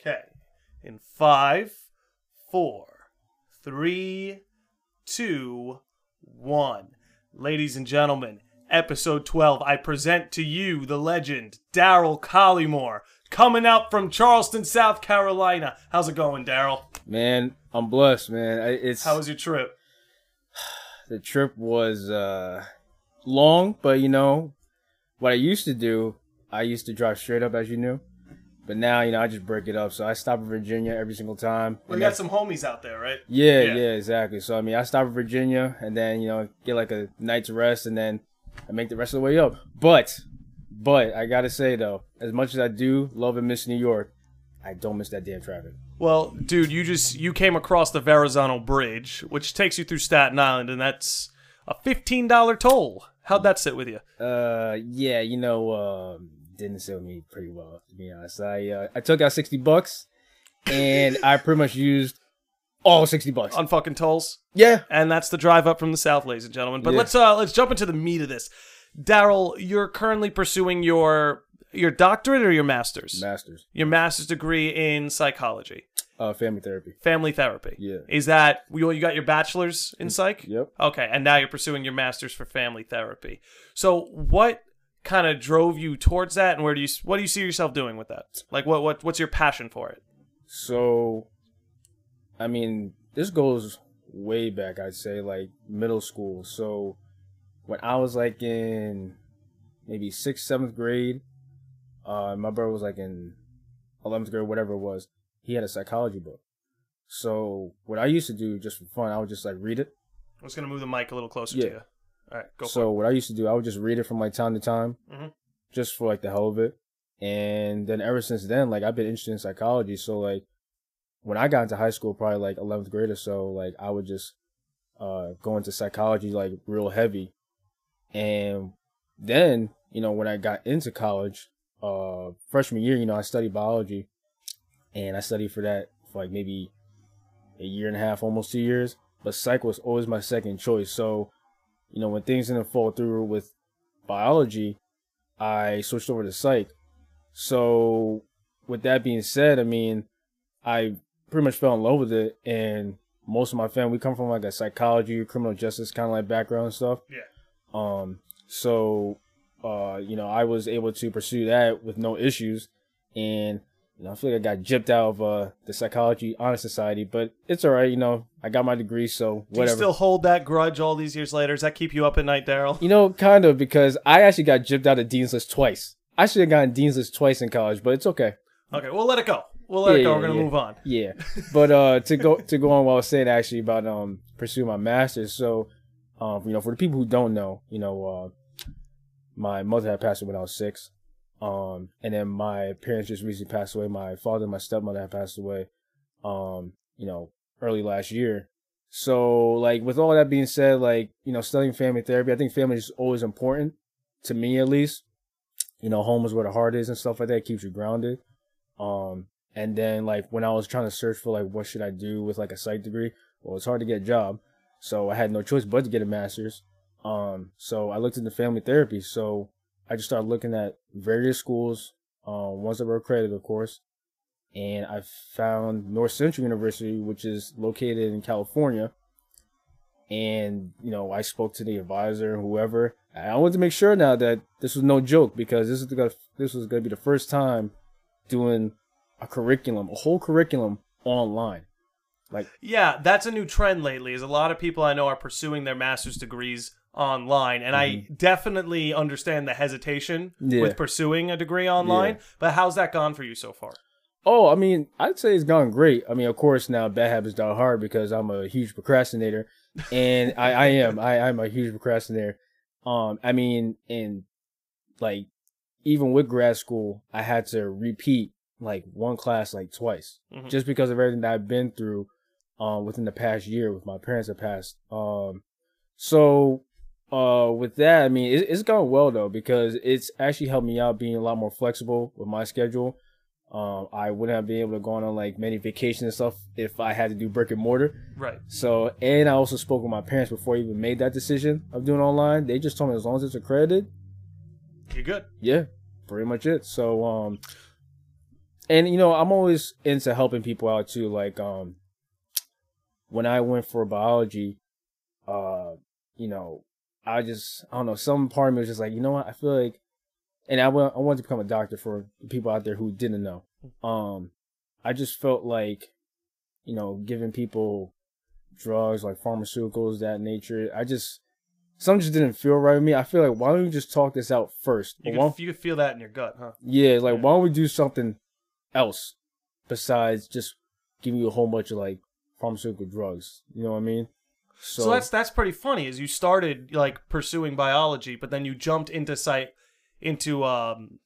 Okay. In five, four, three, two, one. Ladies and gentlemen, episode 12, I present to you the legend, Daryl Collymore, coming out from Charleston, South Carolina. How's it going, Daryl? Man, I'm blessed, man. It's How was your trip? the trip was uh long, but you know what I used to do. I used to drive straight up, as you knew, but now you know I just break it up. So I stop in Virginia every single time. We and got some homies out there, right? yeah, Yeah. yeah, exactly. So I mean, I stop in Virginia and then you know get like a night's rest, and then I make the rest of the way up. But, but I gotta say though, as much as I do love and miss New York, I don't miss that damn traffic. Well, dude, you just you came across the Verrazano Bridge, which takes you through Staten Island, and that's a fifteen dollar toll. How'd that sit with you? Uh, yeah, you know, um, didn't sell me pretty well to be honest. I uh, I took out sixty bucks, and I pretty much used all sixty bucks. On fucking tolls? yeah, And that's the drive up from the south, ladies and gentlemen. But Yeah. let's uh let's jump into the meat of this. Daryl, you're currently pursuing your your doctorate or your master's? masters, your master's degree in psychology, uh, family therapy. family therapy. Yeah. Is that you you got your bachelor's in psych? Yep. Okay, and now you're pursuing your master's for family therapy. So what kind of drove you towards that and where do you what do you see yourself doing with that? Like what what what's your passion for it? So, I mean, this goes way back. I'd say like middle school. So, when I was like in maybe sixth, seventh grade, uh, my brother was like in eleventh grade, whatever it was. He had a psychology book. So, what I used to do just for fun, I would just like read it. i was going to move the mic a little closer Yeah. to you. All right, go so what I used to do, I would just read it from like time to time, Mhm. just for like the hell of it. And then ever since then, like I've been interested in psychology. So like when I got into high school, probably like eleventh grade or so, like I would just uh go into psychology like real heavy. And then you know when I got into college, uh freshman year, you know I studied biology, and I studied for that for like maybe a year and a half, almost two years. But psych was always my second choice. So you know, when things didn't fall through with biology, I switched over to psych. So, with that being said, I mean, I pretty much fell in love with it, and most of my family we come from like a psychology, criminal justice kind of like background and stuff. Yeah. Um. So, uh, you know, I was able to pursue that with no issues, and you know, I feel like I got gypped out of uh, the psychology honor society, but it's all right. You know, I got my degree, so Do you whatever. still hold that grudge all these years later? Does that keep you up at night, Daryl? You know, kind of because I actually got gypped out of Dean's List twice. I should have gotten Dean's List twice in college, but it's okay. Okay, we'll let it go. We'll let it go. We're gonna yeah. move on. Yeah, but uh, to go to go on what I was saying actually about um pursuing my master's. So, um, you know, for the people who don't know, you know, uh, my mother had passed away when I was six, um, and then my parents just recently passed away. My father and my stepmother had passed away, um, you know, early last year. So, like, with all that being said, like, you know, studying family therapy, I think family is always important to me, at least. You know, home is where the heart is and stuff like that. It keeps you grounded. Um, and then like when I was trying to search for like what should I do with like a psych degree, well, it's hard to get a job, so I had no choice but to get a master's. Um, so I looked into family therapy. So I just started looking at various schools, um, ones that were accredited, of course, and I found Northcentral University, which is located in California. And you know, I spoke to the advisor, whoever. I wanted to make sure now that this was no joke because this is the this was going to be the first time doing a curriculum, a whole curriculum online. Like, Yeah, that's a new trend lately. Is a lot of people I know are pursuing their master's degrees online, and I definitely understand the hesitation Mm-hmm. Yeah. with pursuing a degree online. But how's that gone for you so far? oh, I mean, I'd say it's gone great. I mean, of course, now bad habits die hard because I'm a huge procrastinator, and I, I am, I, I'm a huge procrastinator. Um, I mean, and like, even with grad school, I had to repeat like one class like twice Mhm. just because of everything that I've been through, um, within the past year with my parents have passed. Um, so, uh, with that, I mean, it, it's gone well though because it's actually helped me out being a lot more flexible with my schedule. Um, I wouldn't have been able to go on like many vacations and stuff if I had to do brick and mortar. Right. So, and I also spoke with my parents before I even made that decision of doing online. They just told me as long as it's accredited, You're good. yeah, pretty much it. So, um, and you know, I'm always into helping people out too. Like, um, when I went for biology, uh, you know, I just, I don't know, some part of me was just like, you know what, I feel like, and I want, I wanted to become a doctor for people out there who didn't know. Um, I just felt like, you know, giving people drugs like pharmaceuticals, that nature, I just, something just didn't feel right with me. I feel like, why don't we just talk this out first? You could, you could feel that in your gut, huh? yeah, like Yeah. why don't we do something else besides just giving you a whole bunch of like pharmaceutical drugs? You know what I mean? So, that's that's pretty funny. Is you started like pursuing biology, but then you jumped into psych into um,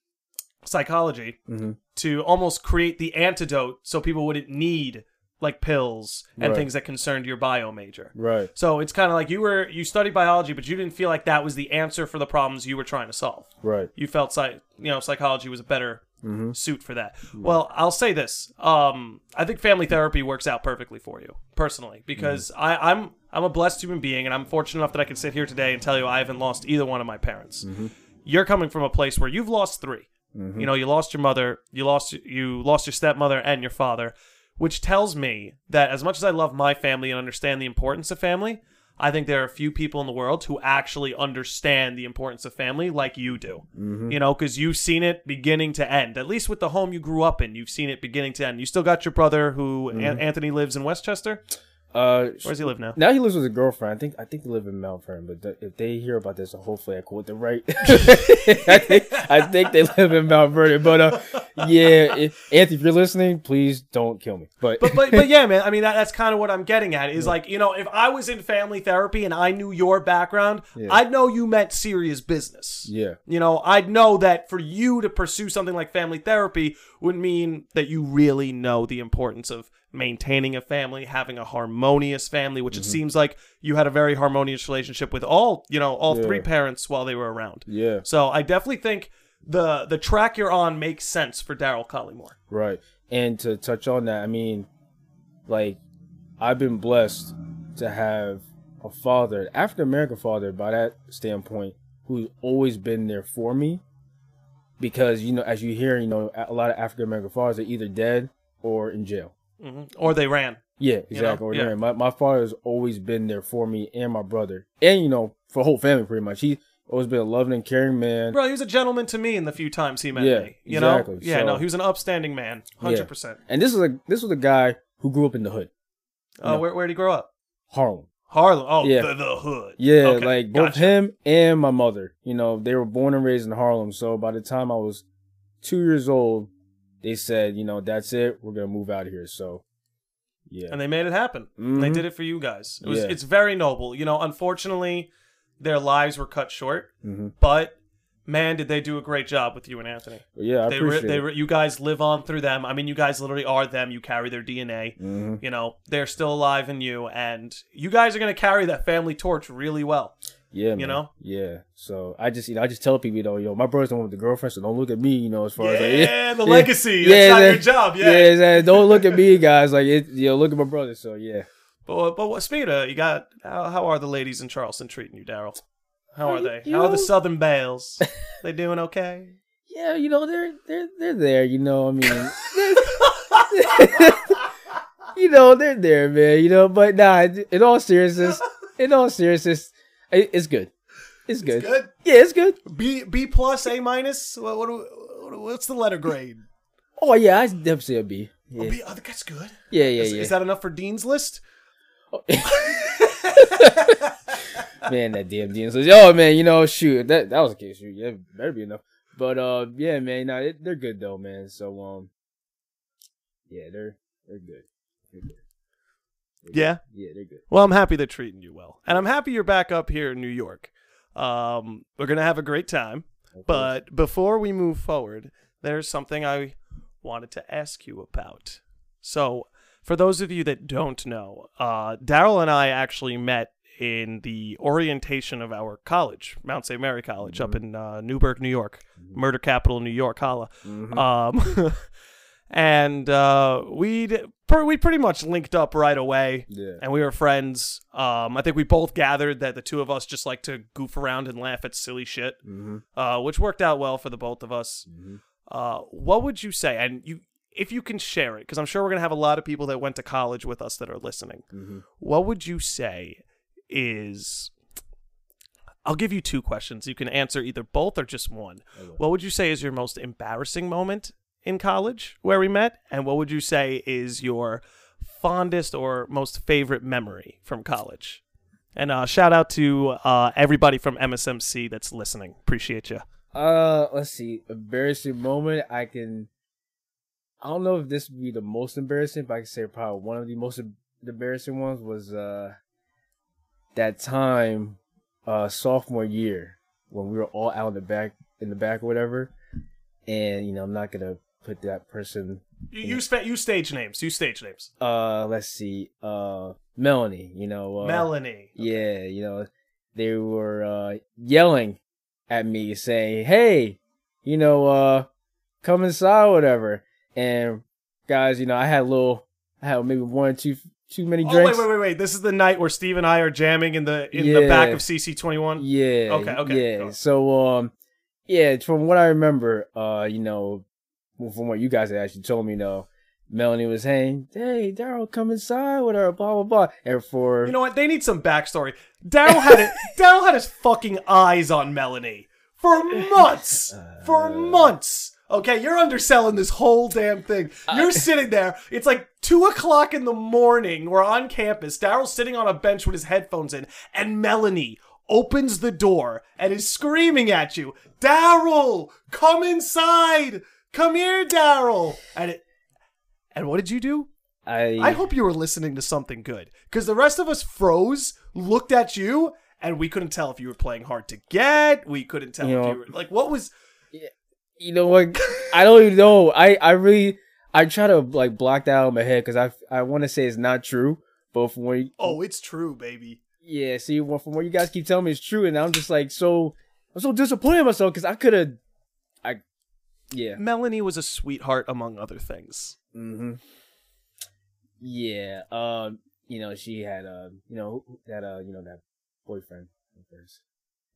psychology Mhm. to almost create the antidote, so people wouldn't need like pills and Right. things that concerned your bio major. right, So it's kind of like you were you studied biology, but you didn't feel like that was the answer for the problems you were trying to solve. right. You felt psych, you know, psychology was a better Mm-hmm. suit for that. Well, I'll say this: um, I think family therapy works out perfectly for you, personally, because Mm-hmm. I, I'm I'm a blessed human being, and I'm fortunate enough that I can sit here today and tell you I haven't lost either one of my parents. Mm-hmm. You're coming from a place where you've lost 3 mm-hmm. You know, you lost your mother, you lost you lost your stepmother and your father, which tells me that as much as I love my family and understand the importance of family, I think there are a few people in the world who actually understand the importance of family like you do. Mm-hmm. You know, because you've seen it beginning to end. At least with the home you grew up in, you've seen it beginning to end. You still got your brother who An- mm-hmm. Anthony lives in Westchester. Uh, Where does he live now? now he lives with a girlfriend. I think I think they live in Mount Vernon, but th- if they hear about this, hopefully I quote them right. I think I think they live in Mount Vernon, but uh, yeah, if, Anthony, if you're listening, please don't kill me. But but but but yeah, man. I mean, that, that's kind of what I'm getting at. Is like you know, if I was in family therapy and I knew your background, Yeah. I'd know you meant serious business. yeah, You know, I'd know that for you to pursue something like family therapy would mean that you really know the importance of maintaining a family, having a harmonious family, which Mm-hmm. it seems like you had a very harmonious relationship with all, you know, all Yeah. three parents while they were around. yeah, So I definitely think the the track you're on makes sense for Daryl Collymore. right. And to touch on that, I mean, like I've been blessed to have a father, African American father, by that standpoint, who's always been there for me. Because you know, as you hear, you know, a lot of African American fathers are either dead or in jail. Hmm Or they ran. Yeah, You know? exactly. Yeah. Yeah. My my father has always been there for me and my brother, and you know, for the whole family pretty much. He always been a loving and caring man. Bro, he was a gentleman to me in the few times he met Yeah, me. You exactly. know? Yeah, So- no, he was an upstanding man. 100%. And this was a this was a guy who grew up in the hood, Uh, where, where'd he grow up? Harlem. Harlem. Oh, Yeah. the, the hood. Yeah, Okay, like both gotcha. him and my mother. You know, they were born and raised in Harlem. So by the time I was two years old, they said, you know, that's it. We're gonna move out of here. So, yeah, and they made it happen. And They did it for you guys. It was Yeah. it's very noble. You know, unfortunately, their lives were cut short, hmm but man, did they do a great job with you and Anthony. yeah, I they re- appreciate they it. re- you guys live on through them. I mean, you guys literally are them. You carry their DNA. Mhm. You know, they're still alive in you, and you guys are gonna carry that family torch really well. Yeah, man. know? Yeah. So I just, you know, I just tell people, you know, yo, my brother's the one with the girlfriend, so don't look at me, you know, as far as like, Yeah, the yeah, legacy. That's yeah, not that- your job. yeah, Yeah. exactly. don't look at me, guys. Like, it, you know, look at my brother. So yeah, But but what speed of you got? How, how are the ladies in Charleston treating you, Daryl? How are Uh, they? you How are the Southern Belles? they doing okay? yeah, you know, they're they're they're there. You know, I mean, you know, they're there, man. You know, but nah, in all seriousness, in all seriousness, it's good. It's good. Good. Yeah, it's good. B B plus A minus. What, what, what what's the letter grade? Oh yeah, I definitely say a B. Yeah, B, oh, that's good. yeah, yeah. Is, yeah. is that enough for Dean's list? man, that damn Dean says, "Oh man, you know, shoot, that that was a case. Shoot, yeah, better be enough." But uh, yeah, man, nah, it, they're good though, man. So um, yeah, they're they're good. They're good. They're good. Yeah. yeah, they're good. Well, I'm happy they're treating you well, and I'm happy you're back up here in New York. Um, we're gonna have a great time. But before we move forward, there's something I wanted to ask you about. So, for those of you that don't know, uh, Daryl and I actually met in the orientation of our college, Mount St. Mary College, up in uh, Newburgh, New York, murder capital, New York, holla. Mhm. Um, and uh, we'd pr- we pretty much linked up right away yeah, and we were friends. Um, I think we both gathered that the two of us just like to goof around and laugh at silly shit, mm-hmm. uh, which worked out well for the both of us. Mhm. Uh, what would you say? And you, if you can share it, because I'm sure we're gonna have a lot of people that went to college with us that are listening. hmm What would you say is? I'll give you two questions. You can answer either both or just one. What would you say is your most embarrassing moment in college where we met? And what would you say is your fondest or most favorite memory from college? And uh, shout out to uh, everybody from MSMC that's listening. Appreciate you. Uh, let's see. Embarrassing moment. I can. I don't know if this would be the most embarrassing, but I can say probably one of the most embarrassing ones was uh that time, uh sophomore year when we were all out in the back in the back or whatever, and you know I'm not gonna put that person. You you, spa- you stage names. You stage names. Uh, let's see. Uh, Melanie. You know. Uh, Melanie. Yeah, you know, they were uh yelling at me saying, "Hey, you know, uh come inside whatever." And guys, you know, I had a little I had maybe one or two too many Oh drinks. wait wait wait wait! This is the night where Steve and I are jamming in the in the back of CC twenty one. Yeah. Okay, okay, Yeah. So um yeah, from what I remember, uh, you know, from what you guys had actually told me, though, Melanie was saying, "Hey, Daryl, come inside with her." Blah blah blah. And for You know what? They need some backstory. Daryl had it. Daryl had his fucking eyes on Melanie for months. For uh. months. Okay, you're underselling this whole damn thing. Uh. You're sitting there. It's like two o'clock in the morning. We're on campus. Daryl's sitting on a bench with his headphones in, and Melanie opens the door and is screaming at you, "Daryl, come inside! Come here, Daryl!" And it. And what did you do? I, I hope you were listening to something good because the rest of us froze, looked at you, and we couldn't tell if you were playing hard to get. We couldn't tell You if know- you were like what was. you know what? I don't even know. I I really I try to like block that out of my head because I I want to say it's not true, but from what you, Oh, it's true, baby. yeah, see, well, from what you guys keep telling me, it's true, and I'm just like so I'm so disappointed in myself because I could have, yeah, Melanie was a sweetheart among other things. mm-hmm. yeah, um, you know, she had uh, you know, that uh, you know, that boyfriend of hers.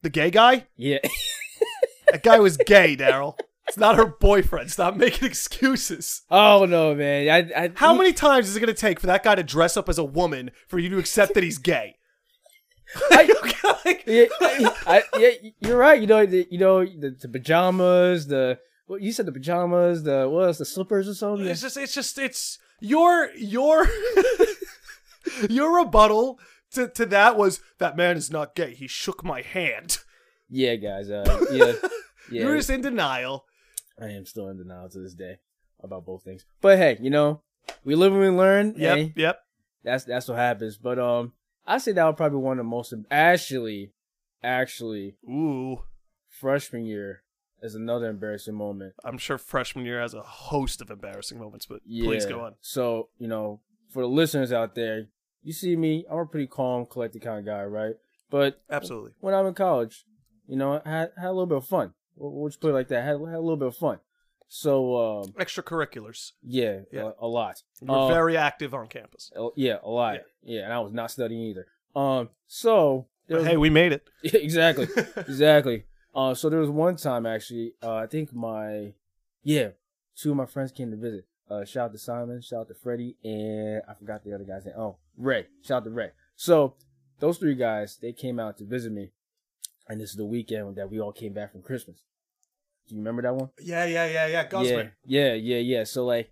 The gay guy? Yeah, That guy was gay, Daryl. It's not her boyfriend. Stop making excuses. oh no, man, I, I How he- many times is it going to take for that guy to dress up as a woman for you to accept that he's gay? Like- yeah, I, yeah, you're right. You know, the, you know, the, the pajamas, the what you said, the pajamas, the what else, the slippers or something. It's just, it's just, it's your, your, your rebuttal to, to that was that man is not gay. He shook my hand. Yeah, guys. Uh, yeah, yeah. You're just in denial. I am still in denial to this day about both things. But hey, you know, we live and we learn. Yep, Hey, yep. that's that's what happens. But um, I say that was probably one of the most actually, actually, Ooh, freshman year is another embarrassing moment. I'm sure freshman year has a host of embarrassing moments, but Yeah. please go on. So you know, for the listeners out there, you see me. I'm a pretty calm, collected kind of guy, right? But Absolutely. when I'm in college, you know, I had, had a little bit of fun. We'll, we'll just put it like that. Had, had a little bit of fun. So um, Extracurriculars. yeah, Yeah. A, a lot. You're Uh, very active on campus. yeah, a lot. Yeah. and I was not studying either. Um, so was, hey, we made it. exactly, exactly. Uh, so there was one time actually. Uh, I think my yeah, two of my friends came to visit. Uh, shout out to Simon, shout out to Freddie, and I forgot the other guy's name. Oh, Ray. Shout out to Ray. So those three guys, they came out to visit me, and this is the weekend that we all came back from Christmas. Do you remember that one? Yeah, yeah, yeah, yeah. Guzman. Yeah, yeah, yeah, yeah. So like,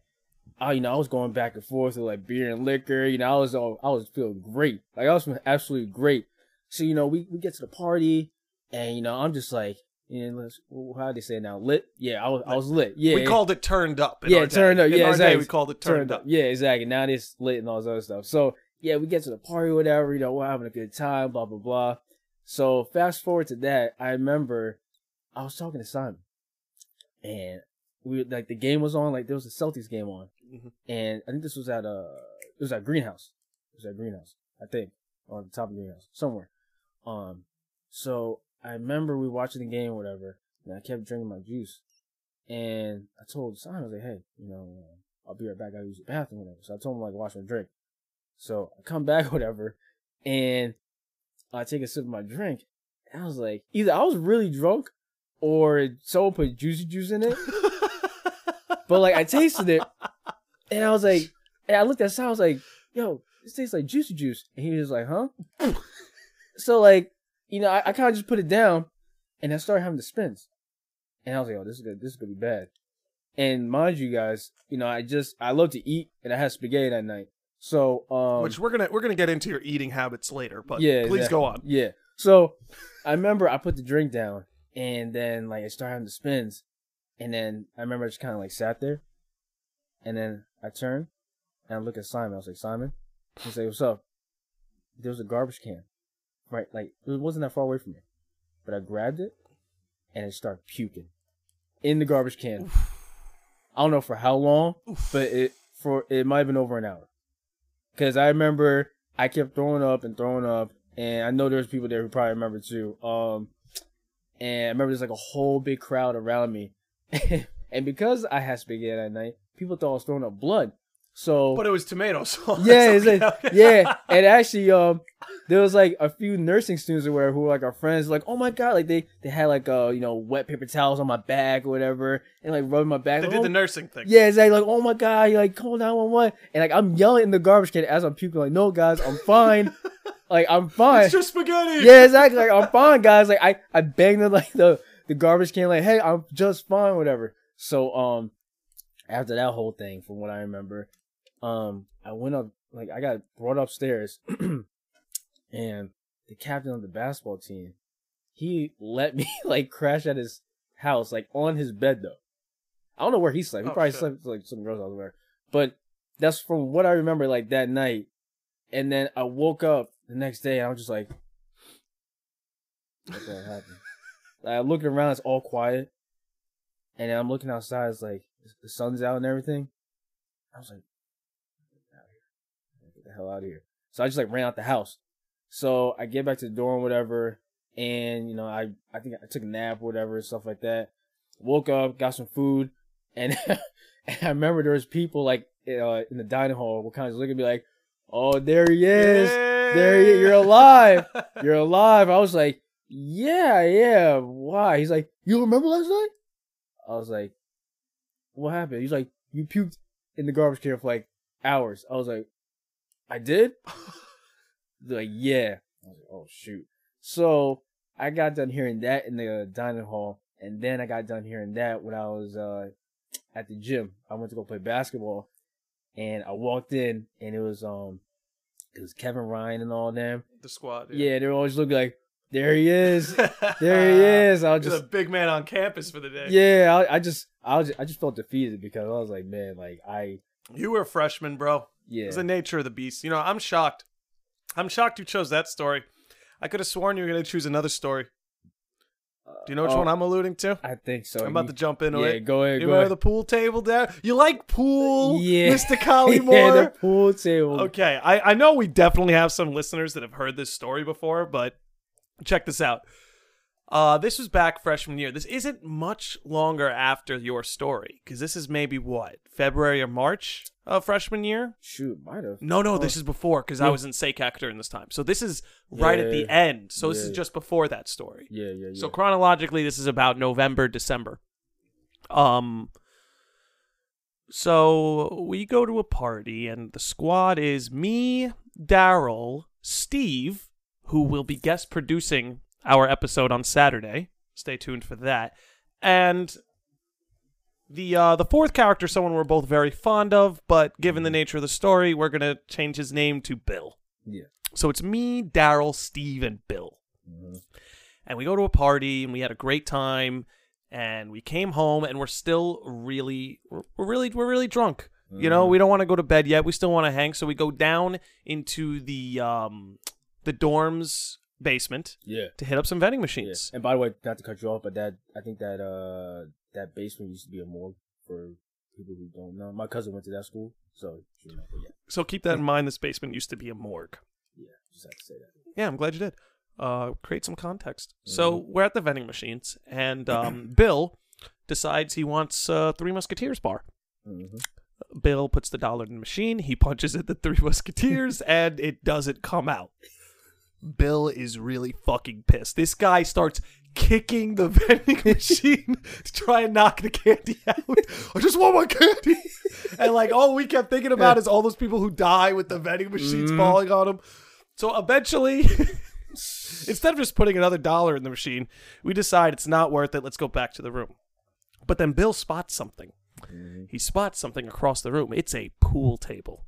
I you know I was going back and forth with like beer and liquor. You know I was all I was feeling great. Like I was feeling absolutely great. So you know we we get to the party and you know I'm just like, you know, let's, how do they say it now? Lit? Yeah, I was I was lit. Yeah, We called it turned up. In Yeah, our day. turned up. In Yeah, exactly. day, we called it turned, up. Yeah, exactly. Now it's lit and all this other stuff. So yeah, we get to the party, whatever. You know, we're having a good time. Blah blah blah. So fast forward to that, I remember I was talking to Simon, and we like the game was on. Like there was a Celtics game on, Mhm. and I think this was at uh it was at Greenhouse. It was at Greenhouse, I think, on the top of Greenhouse somewhere. Um, so I remember we watching the game, or whatever, and I kept drinking my juice. And I told Simon, I was like, hey, you know, uh, I'll be right back. I use the bathroom, whatever. So I told him like, wash my drink. So I come back, whatever, and I take a sip of my drink. And I was like, either I was really drunk, or someone put juicy juice in it. But like I tasted it, And I was like, and I looked at Sal, I was like, yo, this tastes like juicy juice. And he was like, huh? so like, you know, I, I kind of just put it down and I started having the spins. And I was like, oh, this is good. This is gonna be bad. And mind you guys, you know, I just I love to eat and I had spaghetti that night. So um Which we're gonna we're gonna get into your eating habits later, but yeah, please exactly. go on. Yeah. So I remember I put the drink down and then like I started having the spins. And then I remember I just kinda like sat there. And then I turned and I looked at Simon. I was like, Simon, I say, What's up? There was a garbage can. Right, like it wasn't that far away from me. But I grabbed it and it started puking. In the garbage can. I don't know for how long, but it for it might have been over an hour. Cause I remember I kept throwing up and throwing up, and I know there's people there who probably remember too. Um, and I remember there's like a whole big crowd around me, and because I had spaghetti that night, people thought I was throwing up blood. So But it was tomato sauce. yeah, Okay, like, okay. yeah, and actually, um, there was like a few nursing students or whatever who were like our friends, like, oh my god, like they they had like uh you know wet paper towels on my back or whatever, and like rubbing my back. They like, did oh the nursing thing. yeah, it's like, oh my god, you're like, call 911. And like, I'm yelling in the garbage can as I'm puking, like, no, guys, I'm fine. like, I'm fine. It's just spaghetti. yeah, exactly. Like, I'm fine, guys. Like, I, I banged the, like, the, the garbage can, like, hey, I'm just fine, whatever. So, um, after that whole thing, from what I remember, um, I went up, like, I got brought upstairs, and the captain of the basketball team, he let me, like, crash at his house, like, on his bed, though. I don't know where he slept. He Oh, probably shit. slept like some girls out there. But that's from what I remember like that night. And then I woke up the next day and I was just like, what the happened? Like, I looked around, it's all quiet. And I'm looking outside, it's like the sun's out and everything. I was like, get out of here. Get the hell out of here. So I just like ran out the house. So I get back to the dorm, whatever, and you know, I I think I took a nap, whatever, stuff like that. Woke up, got some food, and, and I remember there was people like uh, in the dining hall were kind of looking at me like, "Oh, there he is, there he, you're alive, you're alive." I was like, "Yeah, yeah, why?" He's like, "You remember last night?" I was like, "What happened?" He's like, "You puked in the garbage can for like hours." I was like, "I did." Like, "Yeah." I was like, "Oh shoot!" So I got done hearing that in the dining hall, and then I got done hearing that when I was uh, at the gym. I went to go play basketball, and I walked in, and it was um, it was Kevin Ryan and all them. the squad. Yeah, they were always looking like, "There he is, there he is." I was just a big man on campus for the day. yeah, I, I just I was I just felt defeated because I was like, man, like I You were a freshman, bro. Yeah. It's the nature of the beast. You know, I'm shocked. I'm shocked you chose that story. I could have sworn you were going to choose another story. Do you know which Oh, one I'm alluding to? I think so. I'm about You- to jump into yeah, it. go ahead. You go remember ahead. the pool table there? You like pool, Yeah. Mr. yeah, the pool table. Okay, I, I know we definitely have some listeners that have heard this story before, but check this out. Uh, this was back freshman year. This isn't much longer after your story because this is maybe what February or March of freshman year. Shoot, might have. No, no, this is before because I was in SACAC during this time. So this is right at the end. So this Yeah. is just before that story. Yeah, yeah, yeah. So chronologically, this is about November, December. Um. So we go to a party, and the squad is me, Daryl, Steve, who will be guest producing our episode on Saturday. Stay tuned for that. And the uh, the fourth character, someone we're both very fond of, but given the nature of the story, we're gonna change his name to Bill. yeah. So it's me, Daryl, Steve, and Bill. Mhm. And we go to a party and we had a great time and we came home and we're still really we're we're really we're really drunk. You know, we don't want to go to bed yet. We still want to hang, so we go down into the um the dorms basement Yeah. to hit up some vending Yeah. machines. And by the way, not to cut you off, but that I think that uh that basement used to be a morgue for people who don't know. My cousin went to that school, so you know. Yeah, So keep that in mind this basement used to be a morgue. yeah. Just have to say that. Yeah, I'm glad you did. Uh, create some context. So we're at the vending machines, and um, Bill decides he wants uh, Three Musketeers bar. Mm-hmm. Bill puts the dollar in the machine. He punches at the Three Musketeers, and it doesn't come out. Bill is really fucking pissed. This guy starts kicking the vending machine to try and knock the candy out. I just want my candy. And like all we kept thinking about is all those people who die with the vending machines mm-hmm. falling on them. So eventually, instead of just putting another dollar in the machine, we decide it's not worth it. Let's go back to the room. But then Bill spots something. Mm-hmm. He spots something across the room. It's a pool table.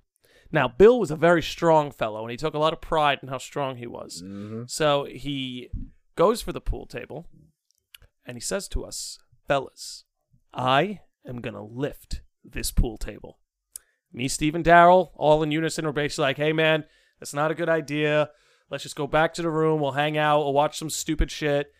Now, Bill was a very strong fellow, and he took a lot of pride in how strong he was. Mm-hmm. So he goes for the pool table, and he says to us, Fellas, I am going to lift this pool table. Me, Steve, and Daryl, all in unison, were basically like, hey, man, that's not a good idea. Let's just go back to the room. We'll hang out. We'll watch some stupid shit.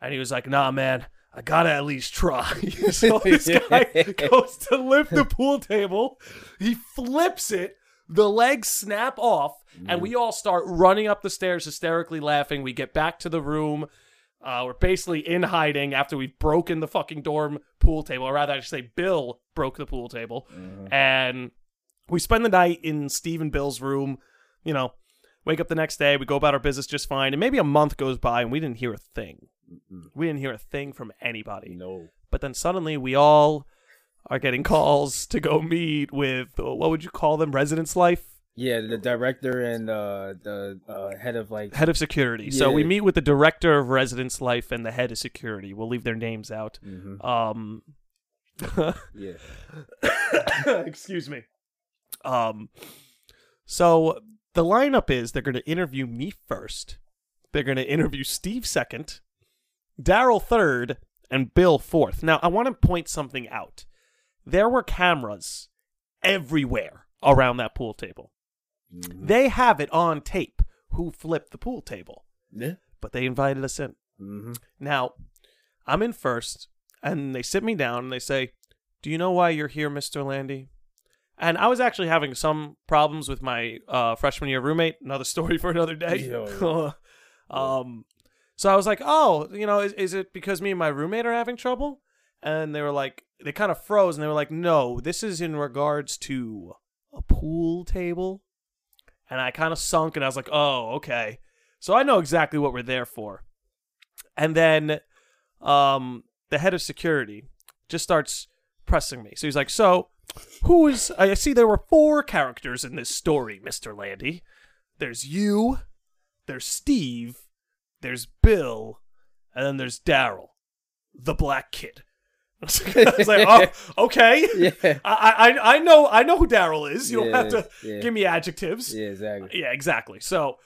And he was like, nah, man, I gotta at least try. so this guy goes to lift the pool table. He flips it. The legs snap off, and we all start running up the stairs, hysterically laughing. We get back to the room. Uh, we're basically in hiding after we've broken the fucking dorm pool table, or rather, I should say, Bill broke the pool table. And we spend the night in Steve and Bill's room. You know, wake up the next day, we go about our business just fine. And maybe a month goes by, and we didn't hear a thing. We didn't hear a thing from anybody. No. But then suddenly we all are getting calls to go meet with what would you call them? Residence Life Yeah, the director and uh, the uh, head of like head of security. So we meet with the director of Residence Life and the head of security. We'll leave their names out. Mhm. Um, yeah. excuse me. Um, so the lineup is they're going to interview me first. They're going to interview Steve second, Daryl third, and Bill fourth. Now I want to point something out. There were cameras everywhere around that pool table. Mhm. They have it on tape who flipped the pool table, Yeah. but they invited us in. Mm-hmm. Now, I'm in first, and they sit me down and they say, Do you know why you're here, Mr. Landi? And I was actually having some problems with my uh, freshman year roommate. Another story for another day. Um, so I was like, Oh, you know, is, is it because me and my roommate are having trouble? And they were like, they kind of froze and they were like, No, this is in regards to a pool table. And I kind of sunk and I was like, Oh, okay. So I know exactly what we're there for. And then um, the head of security just starts pressing me. So he's like, So, who is. I see there were four characters in this story, Mr. Landi. There's you, there's Steve, there's Bill, and then there's Daryl, the black kid. I was like, oh, okay. Yeah. I, I I know I know who Daryl is. You don't have to yeah. give me adjectives. Yeah, exactly. Yeah, exactly. So,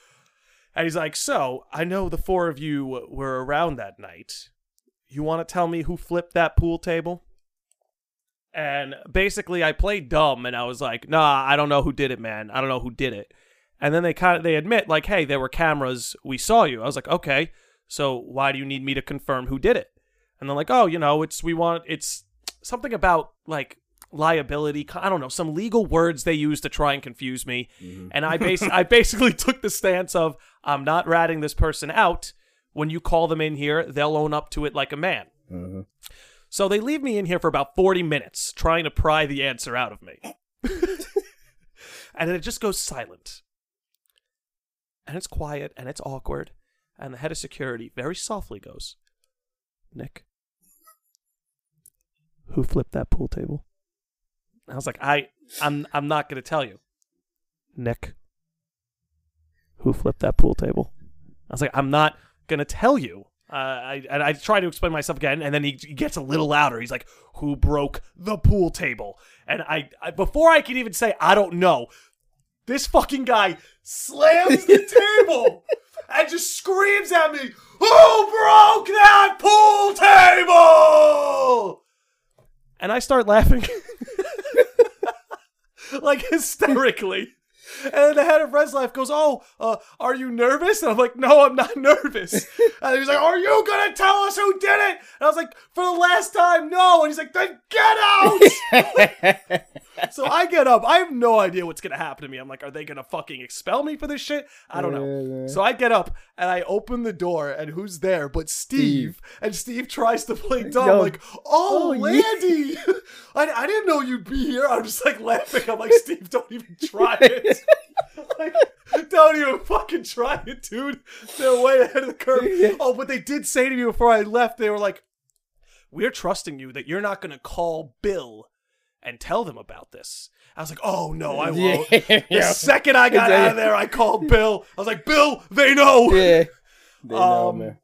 and he's like, so I know the four of you were around that night. You want to tell me who flipped that pool table? And basically, I played dumb, and I was like, nah, I don't know who did it, man. I don't know who did it. And then they kind of they admit, like, hey, there were cameras. We saw you. I was like, okay. So why do you need me to confirm who did it? And they're like, oh, you know, it's we want it's something about like liability. I don't know some legal words they use to try and confuse me. And I bas- I basically took the stance of I'm not ratting this person out. When you call them in here, they'll own up to it like a man. Mhm. So they leave me in here for about 40 minutes trying to pry the answer out of me. and then it just goes silent. And it's quiet and it's awkward. And the head of security very softly goes, Nick, who flipped that pool table? I was like, I, I'm, I'm not gonna tell you. Nick, who flipped that pool table? I was like, I'm not gonna tell you. Uh, I and I try to explain myself again, and then he, he gets a little louder. He's like, "Who broke the pool table?" And I, I before I can even say I don't know, this fucking guy slams the table and just screams at me, Who broke that pool table? And I start laughing. like hysterically. And then the head of Res Life goes, Oh, uh, are you nervous? And I'm like, No, I'm not nervous. and he's like, Are you going to tell us who did it? And I was like, For the last time, no. And he's like, Then get out. so I get up. I have no idea what's going to happen to me. I'm like, Are they going to fucking expel me for this shit? I don't know. Yeah, yeah. So I get up and I open the door, and who's there but Steve? And Steve tries to play dumb, Yo. like, "Oh, Oh, yeah. Landi, I, I didn't know you'd be here." I'm just like laughing. I'm like, "Steve, don't even try it." like, Don't even fucking try it, dude. They're way ahead of the curve. Oh, but they did say to me before I left, they were like, We're trusting you that you're not going to call Bill and tell them about this. I was like, Oh, no, I won't. Yeah, The second I got out of there, I called Bill. I was like, Bill, they know. yeah. They know, Um, man.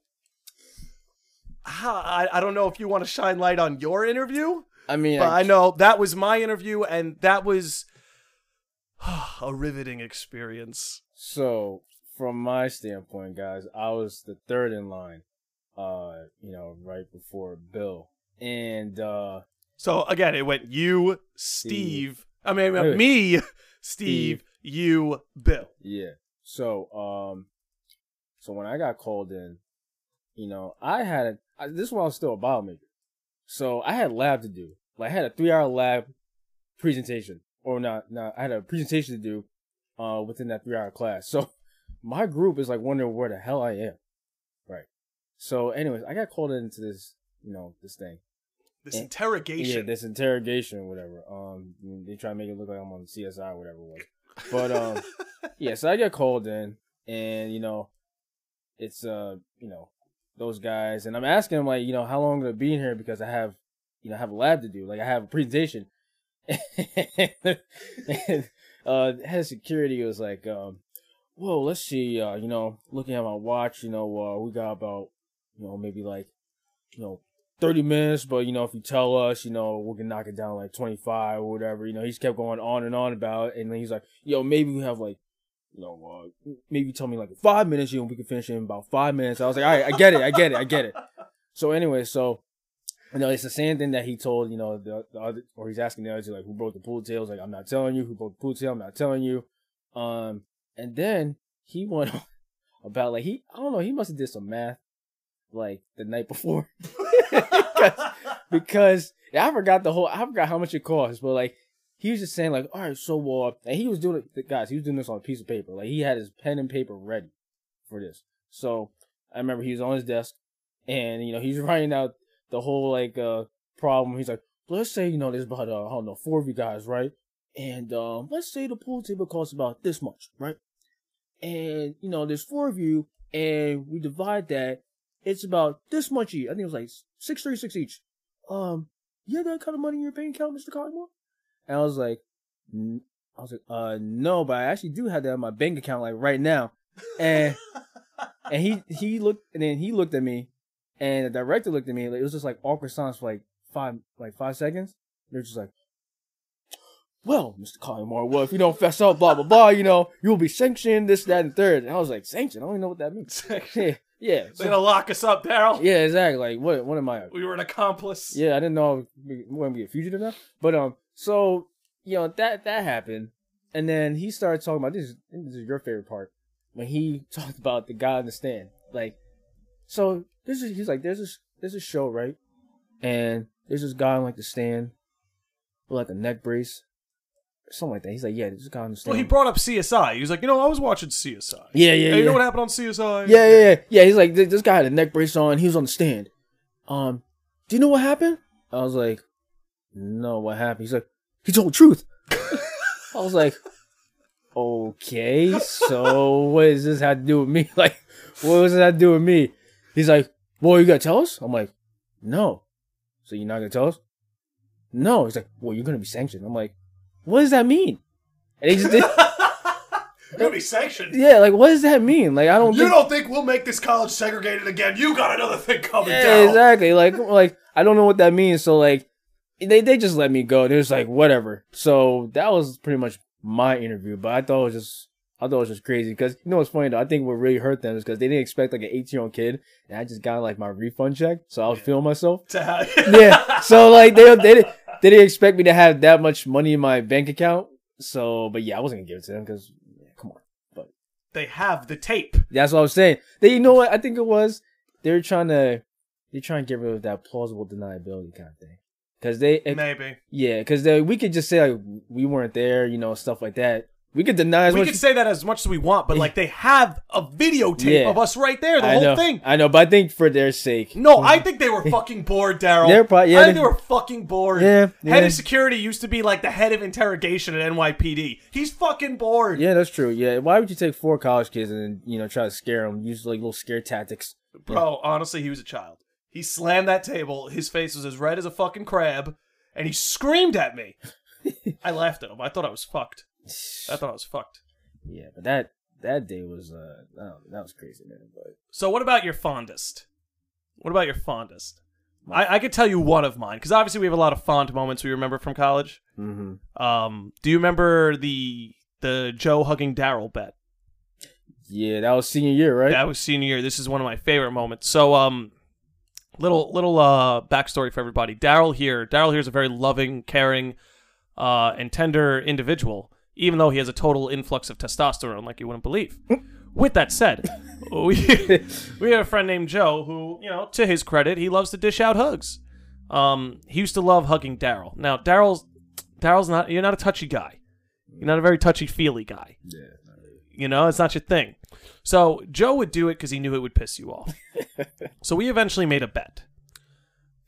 I, I don't know if you want to shine light on your interview, I mean, but I, I know that was my interview, and that was a riveting experience. so from my standpoint, guys, I was the third in line. Uh, you know, right before Bill, and uh, So again, it went you, Steve. I mean, me, Steve, you, Bill. Yeah. So, um, so when I got called in, you know, I had a, I, this while I was still a biomaker. So I had lab to do. Like I had a three hour lab presentation or not, not, I had a presentation to do, uh, within that three hour class. So my group is like wondering where the hell I am. Right. So anyways, I got called into this, you know, this thing. This Eh, interrogation. Yeah, this interrogation or whatever. Um, they try to make it look like I'm on CSI or whatever it was. But um, yeah. So I get called in, and you know, it's uh, you know, those guys, and I'm asking them like, you know, how long gonna be in here because I have, you know, I have a lab to do. Like I have a presentation. And uh, head of security was like, um, whoa, let's see. Uh, you know, looking at my watch, you know, uh, we got about, you know, maybe like, you know, 30 minutes, but you know, if you tell us, you know, we can knock it down like 25 or whatever. You know, he's kept going on and on about it. And then he's like, yo, maybe we have like, you know, uh, maybe tell me like five minutes, you know, we can finish in about five minutes. I was like, all right, I get it, I get it, I get it. So anyway, so, you know, it's the same thing that he told, you know, the, the other, or he's asking the others, like, who broke the pool tails? Like, I'm not telling you. Who broke the pool tail? I'm not telling you. Um, and then he went about like, he, I don't know, he must have did some math like the night before. because, yeah, I forgot the whole, I forgot how much it cost, but like, he was just saying like, all right, so, uh, and he was doing it, guys, he was doing this on a piece of paper. Like, he had his pen and paper ready for this. So, I remember he was on his desk, and, you know, he's writing out the whole, like, uh, problem. He's like, let's say, you know, there's about, uh, I don't know, four of you guys, right? And, um, let's say the pool table costs about this much, right? And, you know, there's four of you, and we divide that, it's about this much each. I think it was like six thirty six each. Um, you have that kind of money in your bank account, Mr. Collymore? And I was like, N- I was like, uh, no, but I actually do have that in my bank account, like right now. And and he he looked, and then he looked at me, and the director looked at me. Like, it was just like awkward silence for like five like five seconds. They're just like, well, Mr. Collymore, well, if you don't fess up, blah blah blah, you know, you'll be sanctioned, this, that, and third. And I was like, sanctioned? I don't even know what that means. yeah, yeah. They're gonna lock us up, Daryl. Yeah, exactly. Like, what? What am I? We were an accomplice. Yeah, I didn't know I was going to be a fugitive now. But um, so you know that that happened, and then he started talking about this. Is, this is your favorite part when he talked about the guy in the stand. Like, so this is he's like, there's this there's a show right, and there's this guy on like the stand with like a neck brace, something like that. He's like, yeah, this guy on the stand. Well, he brought up CSI. He was like, you know, I was watching CSI. yeah, yeah, Hey, yeah. you know what happened on CSI? Yeah, yeah, yeah. Yeah, he's like, this guy had a neck brace on. He was on the stand. Um, do you know what happened? I was like, no, what happened? He's like, he told the truth. I was like, okay, so what does this have to do with me? Like, what does that do with me? He's like, well, you gotta tell us? I'm like, no. So you're not gonna tell us? No. He's like, well, you're gonna be sanctioned. I'm like, what does that mean? And he just did, You're gonna be sanctioned. yeah, like, what does that mean? Like, I don't You think. don't think we'll make this college segregated again? You got another thing coming Yeah, down. exactly. Like, like I don't know what that means. So like, they they just let me go. They're just like whatever. So that was pretty much my interview. But I thought it was just, I thought it was just crazy because you know what's funny though. I think what really hurt them is because they didn't expect like an 18 year old kid, and I just got like my refund check, so I was feeling myself. Yeah. So like they they didn't they didn't expect me to have that much money in my bank account. So, but yeah, I wasn't gonna give it to them because come on. But they have the tape. that's what I was saying. They, you know what? I think it was they're trying to they're trying to get rid of that plausible deniability kind of thing. Because they, if- Maybe. yeah, because we could just say like we weren't there, you know, stuff like that. We could deny as we much. can say that as much as we want, but like they have a videotape Yeah. of us right there, the I whole know, thing. I know, but I think for their sake. No, I think they were fucking bored, Daryl. They're pro- yeah, I think they- they were fucking bored. Yeah, Head yeah. of security used to be like the head of interrogation at NYPD. He's fucking bored. Yeah, that's true. Yeah, why would you take four college kids and you know try to scare them? Use like little scare tactics. Bro, honestly, he was a child. He slammed that table. His face was as red as a fucking crab, and he screamed at me. I laughed at him. I thought I was fucked. I thought I was fucked. Yeah, but that that day was uh that, that was crazy, man. But So, what about your fondest? What about your fondest? I, I could tell you one of mine because obviously we have a lot of fond moments we remember from college. hmm Um, do you remember the the Joe hugging Daryl bet? yeah, that was senior year, right? That was senior year. This is one of my favorite moments. So, um, little little uh backstory for everybody. Daryl here. Daryl here is a very loving, caring, uh, and tender individual. Even though he has a total influx of testosterone, like you wouldn't believe. With that said, we we have a friend named Joe who, you know, to his credit, he loves to dish out hugs. Um, he used to love hugging Daryl. Now, Daryl's Daryl's not. You're not a touchy guy. You're not a very touchy feely guy. yeah. You know, it's not your thing. So Joe would do it because he knew it would piss you off. so we eventually made a bet.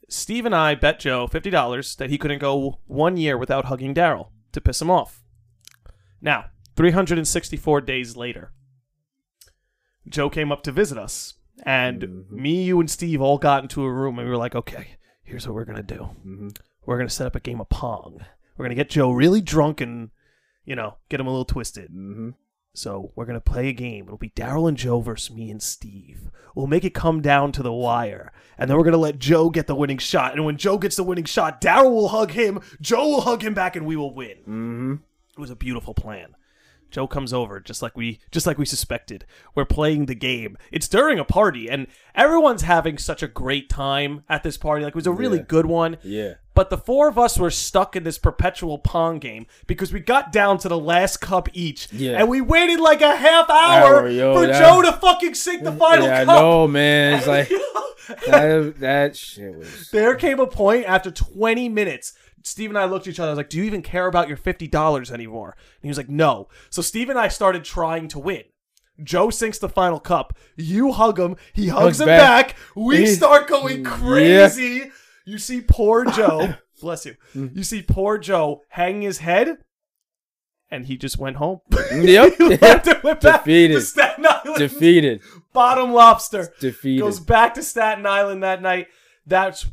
Steve and I bet Joe fifty dollars that he couldn't go one year without hugging Daryl to piss him off. Now, three hundred and sixty-four days later, Joe came up to visit us, and me, you, and Steve all got into a room, and we were like, "Okay, here's what we're gonna do. We're gonna set up a game of pong. We're gonna get Joe really drunk and, you know, get him a little twisted." hmm So we're gonna play a game. It'll be Daryl and Joe versus me and Steve. We'll make it come down to the wire, and then we're gonna let Joe get the winning shot. And when Joe gets the winning shot, Daryl will hug him, Joe will hug him back, and we will win. hmm It was a beautiful plan. Joe comes over just like we just like we suspected. We're playing the game. It's during a party, and everyone's having such a great time at this party. Like it was a really Yeah. good one. Yeah. But the four of us were stuck in this perpetual pong game because we got down to the last cup each. Yeah. And we waited like a half hour, Hour, yo, for that- Joe to fucking sink the final yeah, I cup. know, man. It's like that. That shit was. there came a point after 20 minutes. Steve and I looked at each other. I was like, "Do you even care about your fifty dollars anymore?" And he was like, "No." So Steve and I started trying to win. Joe sinks the final cup. You hug him. He hugs Hugs him back. back. We He- start going Yeah. crazy. You see poor Joe. bless you. Mm. You see poor Joe hanging his head, and he just went home. Yep. he left went back Defeated. to Staten Island. Defeated. Bottom lobster Defeated. goes back to Staten Island that night. That's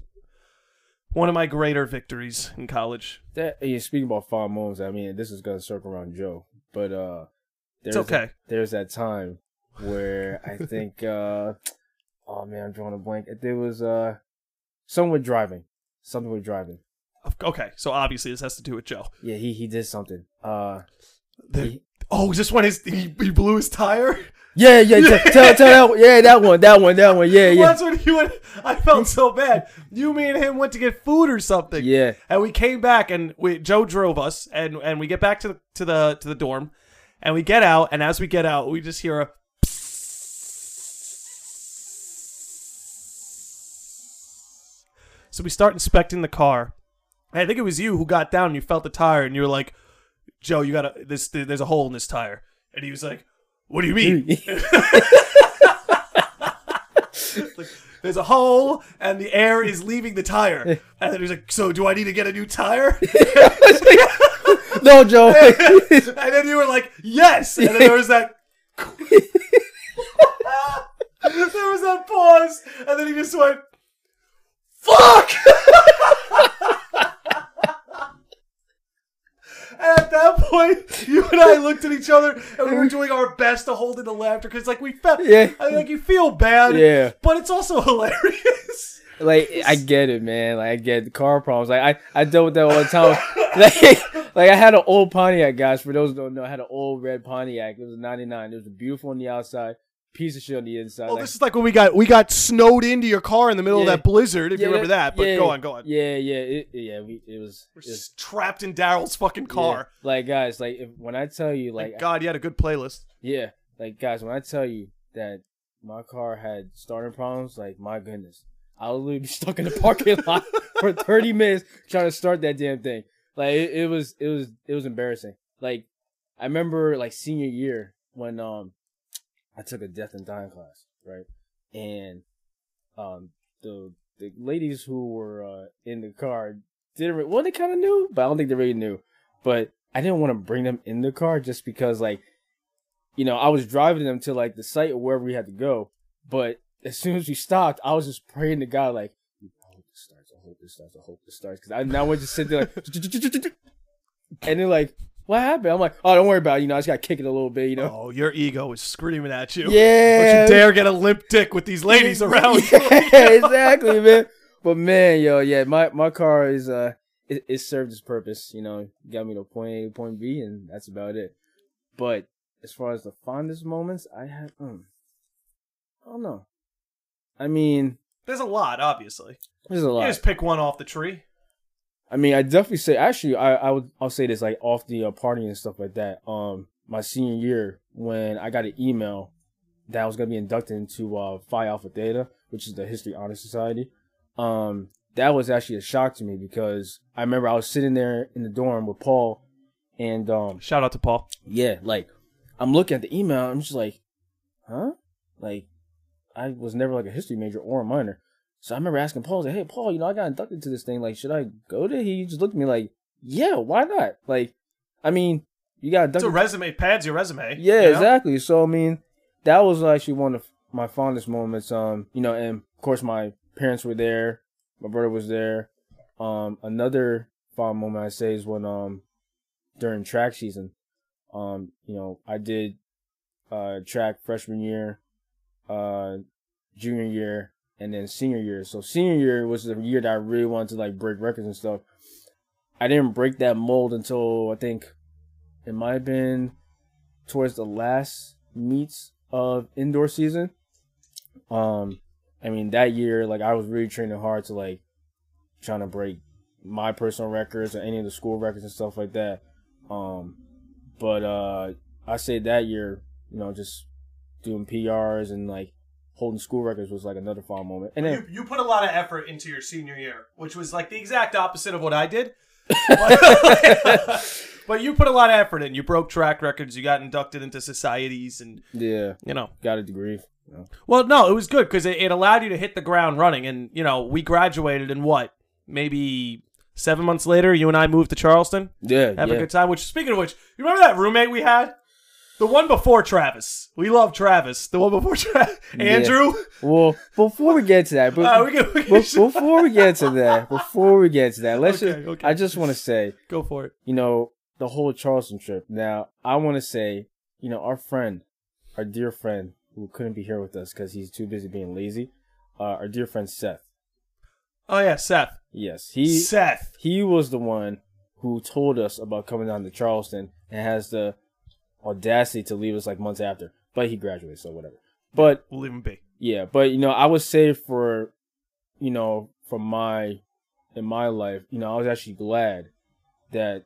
one of my greater victories in college. that yeah, speaking about fond moments, I mean, this is gonna circle around Joe, but uh, there's It's okay. there's that time where I think, uh, oh man, I'm drawing a blank. There was uh, someone with driving, something with driving. Okay, so obviously this has to do with Joe. Yeah, he he did something. Uh, The- he- oh, this when his he, he blew his tire? Yeah, yeah, tell tell that one. Yeah, that one, that one, that one. Yeah, Well, yeah, that's when he went. I felt so bad. You, me, and him went to get food or something. yeah. And we came back, and we Joe drove us, and and we get back to the to the to the dorm, and we get out, and as we get out, we just hear a. So we start inspecting the car. And I think it was you who got down and you felt the tire, and you were like, "Joe, you got to this. There's a hole in this tire." And he was like, "What do you mean?" Like, there's a hole and the air is leaving the tire. And then he's like, So do I need to get a new tire? no, Joe. and then you were like, Yes. And then there was that there was that pause. And then he just went, Fuck And at that point, you and I looked at each other and we were doing our best to hold in the laughter because, like, we felt, Yeah. I mean, like, you feel bad, Yeah. but it's also hilarious. like I get it, man. Like I get the car problems. Like I, I dealt with that all the time. like, like I had an old Pontiac, guys. For those who don't know, I had an old red Pontiac. It was a '99. It was beautiful on the outside, piece of shit on the inside. Well, Like, this is like when we got we got snowed into your car in the middle Yeah. of that blizzard. If yeah, you remember that, but yeah, go on, go on. Yeah, yeah, it, yeah. We, it was. We're it was just trapped in Daryl's fucking car. Like guys, like if, when I tell you, like Thank God, you had a good playlist. Yeah, like guys, when I tell you that my car had starting problems, like my goodness, I would literally be stuck in the parking lot for thirty minutes trying to start that damn thing. Like it, it was, it was, it was embarrassing. Like I remember like senior year when um I took a death and dying class, right? And um the the ladies who were uh, in the car didn't well they kind of knew, but I don't think they really knew. But I didn't want to bring them in the car just because like you know I was driving them to like the site or wherever we had to go. But as soon as we stopped, I was just praying to God like I hope this starts, I hope this starts, I hope this starts because I now would just sit there like and then like what happened? I'm like, oh, don't worry about it. You know, I just got to kick it a little bit, you know? Oh, your ego is screaming at you. Yeah. Don't you dare get a limp dick with these ladies around. yeah, exactly, man. But man, yo, yeah, my, my car is, uh, it, it served its purpose, you know, got me to point A, point B, and that's about it. But as far as the fondest moments, I had, um, I don't know. I mean, There's a lot, obviously. there's a You lot. just pick one off the tree. I mean, I definitely say actually, I I would I'll say this like off the uh, party and stuff like that. Um, my senior year when I got an email that I was gonna be inducted into uh Phi Alpha Theta, which is the History Honor Society. Um, that was actually a shock to me because I remember I was sitting there in the dorm with Paul, and um, Shout out to Paul. yeah, like I'm looking at the email, I'm just like, huh? Like I was never like a history major or a minor. So I remember asking Paul, I like, hey Paul, you know, I got inducted to this thing. Like, should I go to? He just looked at me like, yeah, why not? Like, I mean, you got It's inducted. a resume. Pads your resume. yeah, you know? exactly. So I mean, that was actually one of my fondest moments. Um, you know, and of course my parents were there, my brother was there. Um, another fond moment I say is when um during track season, um, you know, I did uh track freshman year, uh, junior year, and then senior year. So senior year was the year that I really wanted to like break records and stuff. I didn't break that mold until I think it might have been towards the last meets of indoor season. Um, I mean that year, like I was really training hard to like trying to break my personal records or any of the school records and stuff like that. Um, but uh, I say that year, you know, just doing PRs and like holding school records was like another fun moment. And then You, you put a lot of effort into your senior year, which was like the exact opposite of what I did. but, but you put a lot of effort in. You broke track records. You got inducted into societies, and yeah, you know. got a degree. know. Well, no, it was good because it, it allowed you to hit the ground running. And you know, we graduated in what maybe seven months later. You and I moved to Charleston. Yeah, Have yeah. a good time. Which, speaking of which, you remember that roommate we had? The one before Travis. We love Travis. The one before Travis. Andrew. Well, before we get to that, but Uh, we can, we can Bef- before we get to that, before we get to that, let's Okay, just. okay. I just want to say, go for it. you know, the whole Charleston trip. Now, I want to say, you know, our friend, our dear friend, who couldn't be here with us because he's too busy being lazy. Uh, our dear friend Seth. Oh yeah, Seth. Yes, he Seth. he was the one who told us about coming down to Charleston and has the audacity to leave us like months after. But he graduated, so whatever. But We'll leave him be. yeah, but you know, I would say for, you know, from my, in my life, you know, I was actually glad that,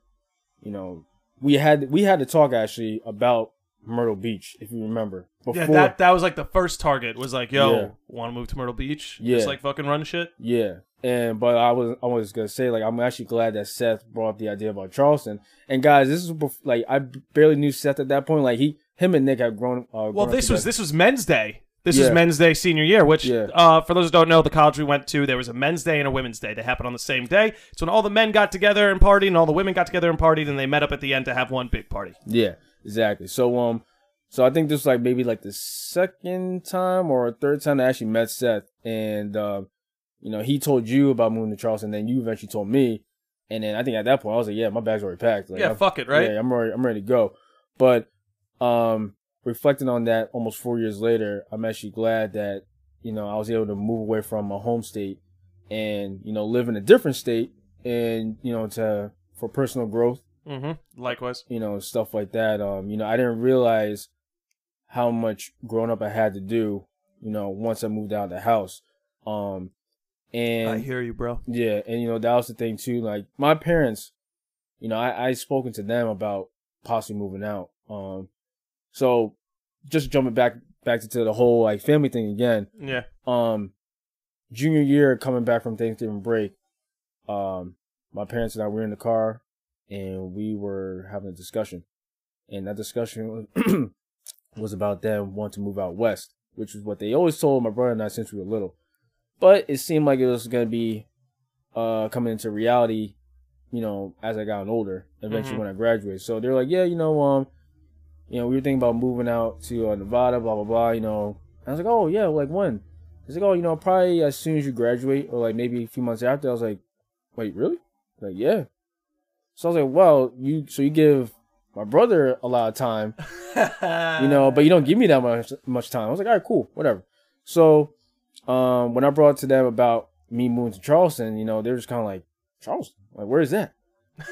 you know, we had we had to talk actually about Myrtle Beach, if you remember. Before, Yeah, that that was like the first target. Was like, yo, Yeah. want to move to Myrtle Beach? Yeah. Just like fucking run shit. Yeah, and but I was I was gonna say like I'm actually glad that Seth brought up the idea about Charleston. And guys, this is bef- like I barely knew Seth at that point. Like he, him and Nick had grown. Uh, Well, grown this was this was Men's Day. This is Yeah. Men's Day senior year, which, Yeah. uh, for those who don't know, the college we went to, there was a Men's Day and a Women's Day. They happened on the same day. So when all the men got together and partied, and all the women got together and partied, and they met up at the end to have one big party. Yeah, exactly. So um, so I think this was like maybe like the second time or third time I actually met Seth, and um, you know he told you about moving to Charleston, then you eventually told me, and then I think at that point I was like, yeah, my bag's already packed. Like, yeah, I'm- fuck it, right? Yeah, I'm ready. I'm ready to go. But um, reflecting on that, almost four years later, I'm actually glad that you know I was able to move away from my home state and you know live in a different state, and you know to for personal growth Mm-hmm. Likewise. you know, stuff like that. Um, you know, I didn't realize how much growing up I had to do, you know, once I moved out of the house. Um, and I hear you, bro. yeah, and you know, that was the thing too. Like my parents, you know, I I spoken to them about possibly moving out. Um, so just jumping back back to the whole like family thing again. Yeah. Um, junior year coming back from Thanksgiving break, um, my parents and I were in the car and we were having a discussion. and that discussion was, was about them wanting to move out west, which is what they always told my brother and I since we were little. But it seemed like it was gonna be uh coming into reality, you know, as I got older, eventually Mhm. when I graduated. So they're like, yeah, you know, um, you know, we were thinking about moving out to uh, Nevada, blah blah blah. You know, I was like, oh yeah, like when? He's like, oh, you know, probably as soon as you graduate, or like maybe a few months after. I was like, wait, really? Like, yeah. So I was like, well, you so you give my brother a lot of time, you know, but you don't give me that much much time. I was like, all right, cool, whatever. So, um, when I brought to them about me moving to Charleston, you know, they were just kind of like, Charleston, like, where is that?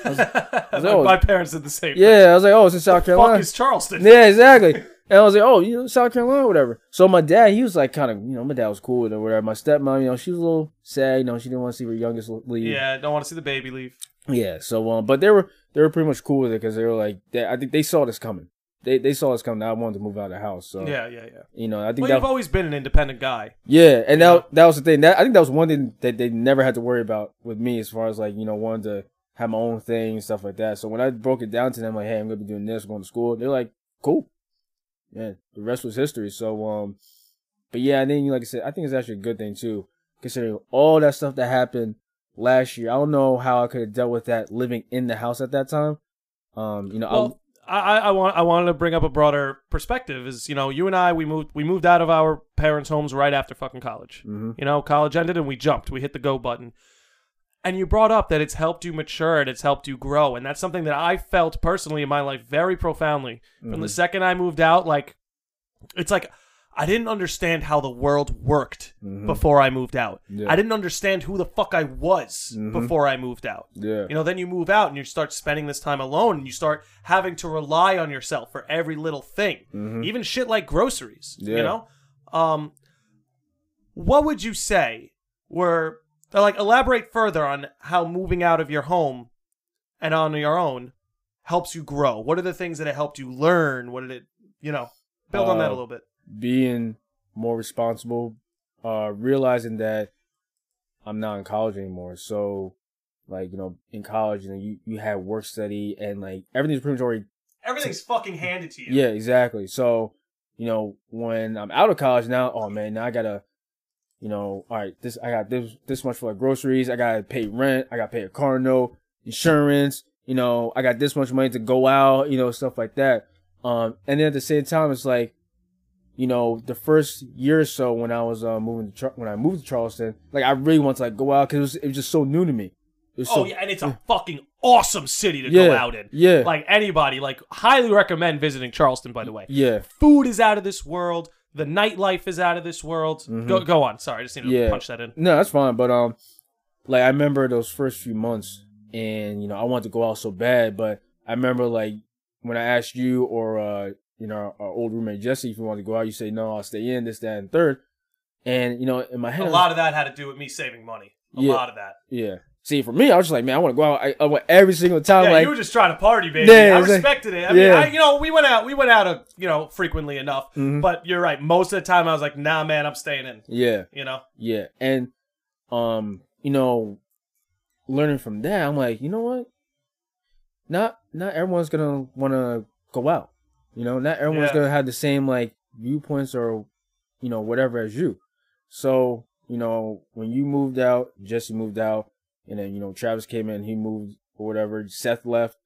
my, oh, my parents did the same. thing. Yeah, I was like, oh, it's in South Fuck Carolina. is Charleston? Yeah, exactly. And I was like, oh, you know, South Carolina, whatever. So my dad, he was like, kind of, you know, my dad was cool with it whatever. My stepmom, you know, she was a little sad. You know, she didn't want to see her youngest leave. Yeah, don't want to see the baby leave. Yeah. So, um, but they were they were pretty much cool with it because they were like, they, I think they saw this coming. They they saw this coming. I wanted to move out of the house. So Yeah, yeah, yeah. you know, I think Well, that you've always been an independent guy. yeah, and that that was the thing. That I think that was one thing that they never had to worry about with me as far as like you know wanting to have my own thing and stuff like that. So when I broke it down to them, like, hey, I'm gonna be doing this, going to school, they're like, cool. Yeah, the rest was history. So um, but yeah, and then like I said, I think it's actually a good thing too, considering all that stuff that happened last year. I don't know how I could have dealt with that living in the house at that time. Um, you know, Well, I, I, I want I wanted to bring up a broader perspective. Is you know, you and I we moved we moved out of our parents' homes right after fucking college. hmm You know, college ended and we jumped. We hit the go button. And you brought up that it's helped you mature and it's helped you grow. And that's something that I felt personally in my life very profoundly. From the second I moved out, like, it's like I didn't understand how the world worked Mhm. before I moved out. Yeah. I didn't understand who the fuck I was Mhm. before I moved out. yeah, You know, then you move out and you start spending this time alone and you start having to rely on yourself for every little thing. Mhm. Even shit like groceries. You know? Um what would you say were uh, like elaborate further on how moving out of your home and on your own helps you grow? What are the things that it helped you learn? What did it you know, build on that a Uh, little bit. Being more responsible, uh, realizing that I'm not in college anymore. So, like, you know, in college, you know, you, you had work study and like everything's pretty much already. Everything's fucking handed to you. Yeah, exactly. So, you know, when I'm out of college now, oh man, now I gotta, you know, all right, this, I got this, this much for like groceries. I gotta pay rent. I gotta pay a car note, insurance. You know, I got this much money to go out, you know, stuff like that. Um, and then at the same time, it's like, you know, the first year or so when I was uh, moving to Char- when I moved to Charleston, like I really wanted to like go out because it was it was just so new to me. Oh so, yeah, and it's a fucking awesome city to yeah, go out in. Yeah, Like anybody, like highly recommend visiting Charleston. By the way, yeah, food is out of this world. The nightlife is out of this world. Mhm. Go go on. Sorry, I just need to Yeah. punch that in. no, that's fine. But um, like I remember those first few months, and you know, I wanted to go out so bad, but I remember like when I asked you or uh, you know, our, old roommate Jesse if you want to go out, you say no, I'll stay in this, that, and third. And you know, in my head, A lot of that had to do with me saving money. A Yeah. lot of that. yeah. See, for me, I was just like, man, I want to go out. I, I went every single time. Yeah, like, you were just trying to party, baby. Yeah, I respected it. I mean, yeah. I, you know, we went out, we went out, uh, you know, frequently enough. Mhm. But you're right. Most of the time, I was like, nah, man, I'm staying in. yeah. You know. Yeah, and um, you know, learning from that, I'm like, you know what? Not not everyone's gonna want to go out. You know, not everyone's Yeah. gonna have the same like viewpoints or you know whatever as you. So you know, when you moved out, Jesse moved out, and then you know Travis came in, he moved or whatever. Seth left,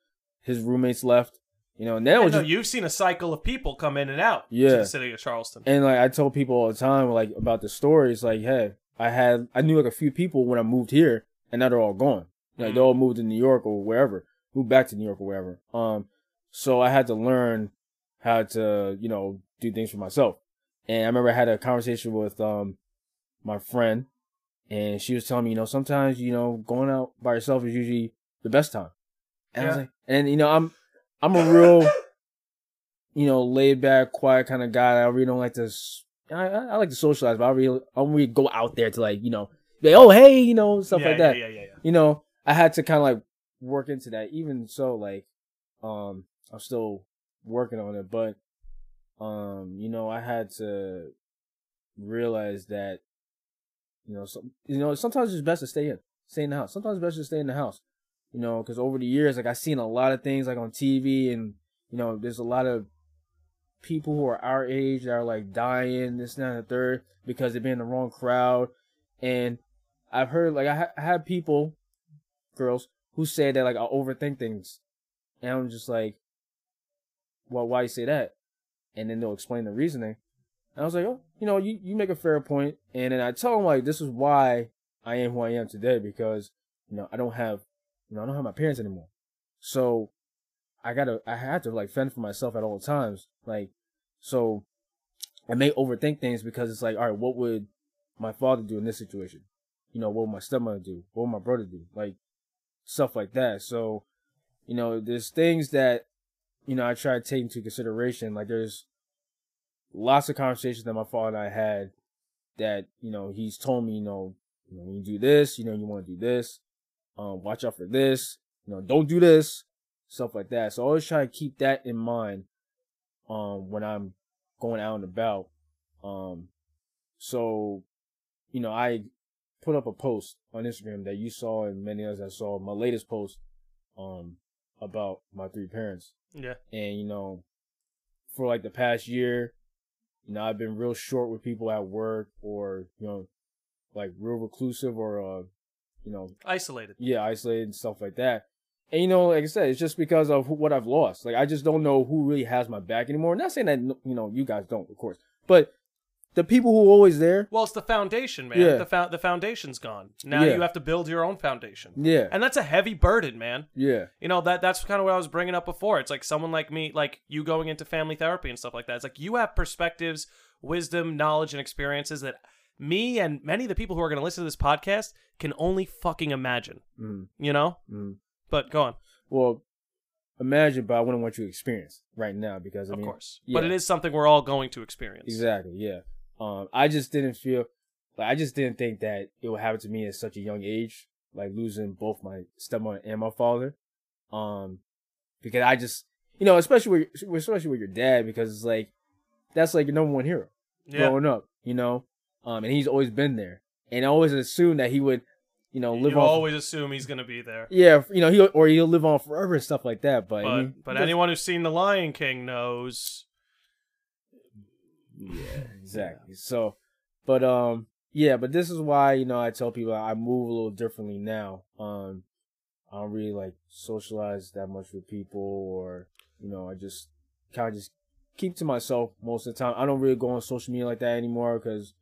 his roommates left. You know, and that was know just you've seen a cycle of people come in and out. Yeah. To the city of Charleston. and like I told people all the time, like about the stories, like, hey, I had I knew like a few people when I moved here, and now they're all gone. Like they Mhm. all moved to New York or wherever, moved back to New York or wherever. Um, so I had to learn how to, you know, do things for myself. And I remember I had a conversation with um my friend, and she was telling me, you know, sometimes you know going out by yourself is usually the best time. And I was like, and you know, I'm I'm a real you know, laid back, quiet kind of guy. I really don't like to. I like to socialize, but I really I don't really go out there to like you know, be like, oh hey, you know, stuff yeah, like that. Yeah, yeah, yeah, yeah. You know, I had to kind of like work into that. Even so, like, um, I'm still working on it, but um, you know, I had to realize that, you know, some you know, sometimes it's best to stay in, stay in the house. Sometimes it's best to stay in the house. You know, because over the years, like I've seen a lot of things like on TV and you know, there's a lot of people who are our age that are like dying, this, that, and the third, because they've been in the wrong crowd. And I've heard, like, I, ha- I have people, girls, who say that, like, I overthink things. And I'm just like, well, why you say that? And then they'll explain the reasoning. And I was like, oh, you know, you, you make a fair point. And then I tell them, like, this is why I am who I am today because, you know, I don't have, you know, I don't have my parents anymore. So I gotta, I had to like fend for myself at all times. Like, so I may overthink things because it's like, all right, what would my father do in this situation? You know, what would my stepmother do? What would my brother do? Like, stuff like that. So, you know, there's things that, you know, I try to take into consideration. Like, there's lots of conversations that my father and I had that, you know, he's told me, you know, you know, when you do this, you know, you want to do this. Um, watch out for this. You know, don't do this. Stuff like that. So I always try to keep that in mind, um, when I'm going out and about. Um, so, you know, I put up a post on Instagram that you saw and many others I saw my latest post, um, about my three parents. Yeah. And, you know, for like the past year, you know, I've been real short with people at work or, you know, like real reclusive or, uh, you know, Isolated. yeah, isolated and stuff like that. And you know, like I said, it's just because of what I've lost. Like I just don't know who really has my back anymore. Not saying that you know you guys don't, of course, but the people who are always there, Well, it's the foundation, man. Yeah. The fo- the foundation's gone. Now Yeah. you have to build your own foundation. yeah, And that's a heavy burden, man. yeah, You know, that that's kind of what I was bringing up before. It's like someone like me, like you going into family therapy and stuff like that. It's like you have perspectives, wisdom, knowledge, and experiences that me and many of the people who are going to listen to this podcast can only fucking imagine. mm, You know? mm. But go on, Well, imagine, but I wouldn't want you to experience right now because I of mean, course. But it is something we're all going to experience. Exactly. Yeah. Um, I just didn't feel like I just didn't think that it would happen to me at such a young age, like losing both my stepmother and my father. Um, because I just, you know, especially with, especially with your dad, because it's like that's like your number one hero Yeah. growing up, you know. Um, and he's always been there, and I always assumed that he would, you know, live you on. always assume he's going to be there. yeah, you know, he or he'll live on forever and stuff like that. But But but anyone who's seen The Lion King knows. Yeah, exactly. So, but um, yeah, but this is why you know I tell people I move a little differently now. Um, I don't really like socialize that much with people, or you know, I just kind of just keep to myself most of the time. I don't really go on social media like that anymore because,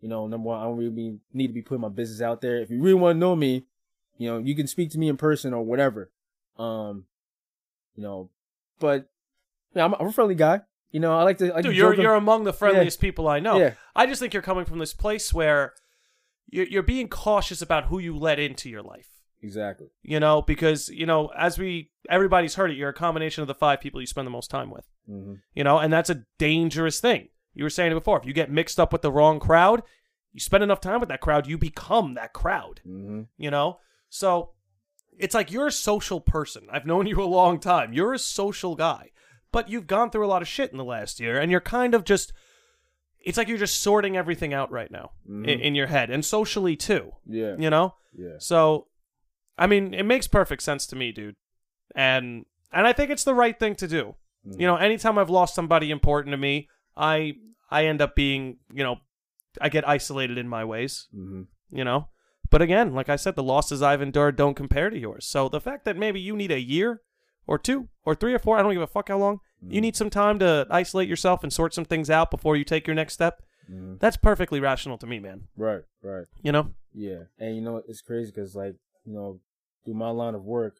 you know, number one, I don't really be, need to be putting my business out there. If you really want to know me, you know, you can speak to me in person or whatever. Um, you know, but yeah, I'm, I'm a friendly guy. You know, I like to. I like Dude, to you're you're among the friendliest people I know. Yeah. I just think you're coming from this place where you're you're being cautious about who you let into your life. Exactly. You know, because you know, as we everybody's heard it, you're a combination of the five people you spend the most time with. Mm-hmm. You know, and that's a dangerous thing. You were saying it before. If you get mixed up with the wrong crowd, you spend enough time with that crowd, you become that crowd. Mm-hmm. You know, so it's like you're a social person. I've known you a long time. You're a social guy, but you've gone through a lot of shit in the last year, and you're kind of just. It's like you're just sorting everything out right now Mhm. in, in your head, and socially too. Yeah. You know, Yeah. so, I mean, it makes perfect sense to me, dude, and and I think it's the right thing to do. Mhm. You know, anytime I've lost somebody important to me, I I end up being, you know, I get isolated in my ways hmm you know. But again, like I said, the losses I've endured don't compare to yours. So the fact that maybe you need a year or two or three or four, I don't give a fuck how long, you need some time to isolate yourself and sort some things out before you take your next step. hmm That's perfectly rational to me, man. Right. Right. You know? Yeah. And you know, it's crazy because, like, you know, through my line of work,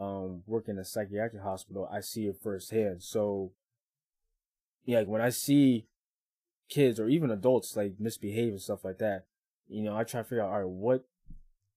um, working in a psychiatric hospital, I see it firsthand. So, yeah, like when I see kids or even adults like misbehave and stuff like that, you know, I try to figure out, all right, what,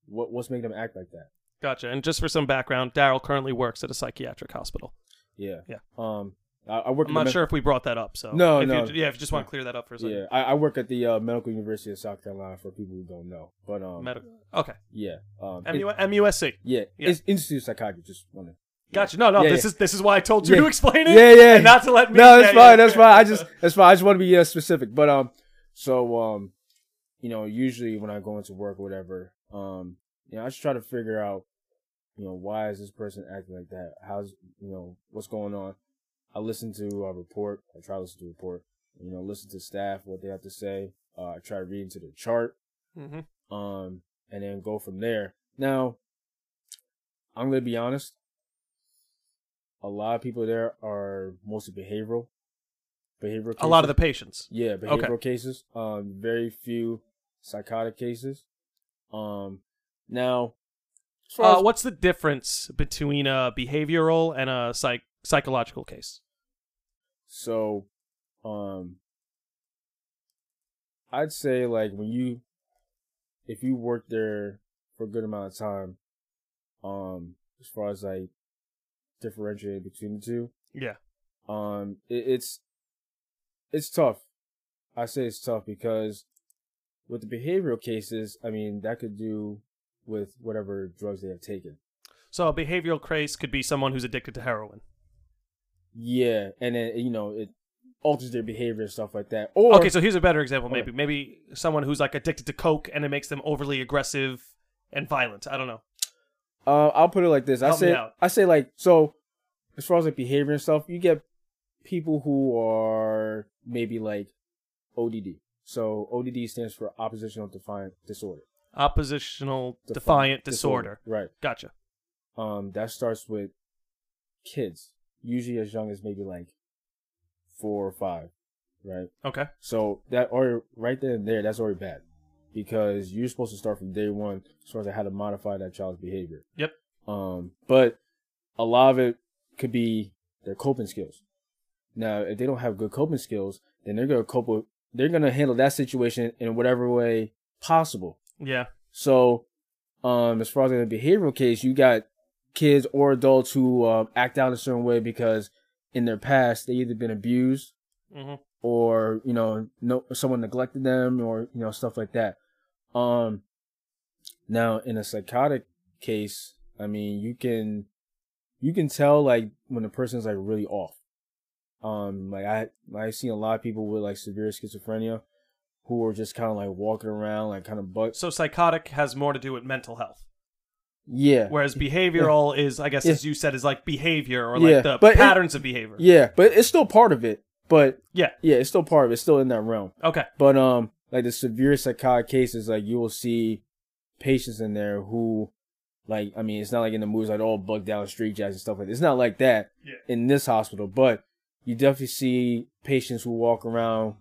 what, what's making them act like that? Gotcha. And just for some background, Daryl currently works at a psychiatric hospital. Yeah. Yeah. Um, I, I work. I'm not med- sure if we brought that up. So No, if no. You, yeah, if you just want to clear that up for a second. Yeah, I, I work at the uh, Medical University of South Carolina for people who don't know. But um, Medical. Okay. yeah, um, MU- MUSC. yeah, Yeah. It's Institute of Psychiatry. Just want to. Gotcha. No, no. Yeah, this yeah. is this is why I told you to explain it. Yeah, yeah. And not to let me. No, that's fine. That's fine. I just that's fine. I just want to be uh, specific. But um, so um, you know, usually when I go into work or whatever, um, you know, I just try to figure out, you know, why is this person acting like that? How's you know what's going on? I listen to a report. I try to listen to a report. You know, listen to staff what they have to say. Uh, I try to read into the chart. Mm-hmm. Um, and then go from there. Now, I'm gonna be honest. A lot of people there are mostly behavioral. Behavioral. Cases. A lot of the patients. Yeah, behavioral cases. Um, very few psychotic cases. Um, now, Uh, what's the difference between a behavioral and a psych psychological case? so, um, I'd say like when you, if you work there for a good amount of time, um, as far as like differentiate between the two, Yeah. um, it, it's, it's tough. I say it's tough because with the behavioral cases, I mean, that could do with whatever drugs they have taken. So a behavioral craze could be someone who's addicted to heroin. Yeah, and then you know it alters their behavior and stuff like that. Or okay, so here's a better example. Okay. Maybe maybe someone who's like addicted to coke and it makes them overly aggressive and violent. I don't know. uh, I'll put it like this: I Help me say. I say like so. As far as like behavior and stuff, you get people who are maybe like ODD. So ODD stands for oppositional defiant disorder. Oppositional defiant, Defiant disorder. Right. Gotcha. Um, that starts with kids, usually as young as maybe like four or five, right? Okay. So that or right then and there, that's already bad because you're supposed to start from day one as far as how to modify that child's behavior. Yep. Um, but a lot of it could be their coping skills. Now, if they don't have good coping skills, then they're gonna cope with, they're gonna handle that situation in whatever way possible. Yeah. So, um, as far as in a behavioral case, you got kids or adults who uh, act out a certain way because in their past they either been abused hmm or you know no someone neglected them or you know stuff like that. Um now in a psychotic case i mean you can you can tell like when a person's like really off. Um like i i've seen a lot of people with like severe schizophrenia who are just kind of like walking around like kind of but So psychotic has more to do with mental health, yeah whereas behavioral is, I guess, Yeah. as you said, is like behavior or like Yeah, the but it- patterns of behavior. yeah but it's still part of it but Yeah. yeah it's still part of it it's still in that realm Okay. But um, like the severe psychotic cases, like you will see patients in there who, like, I mean, it's not like in the movies like all bugged down street jacks and stuff like that. It's not like that Yeah. in this hospital, but you definitely see patients who walk around,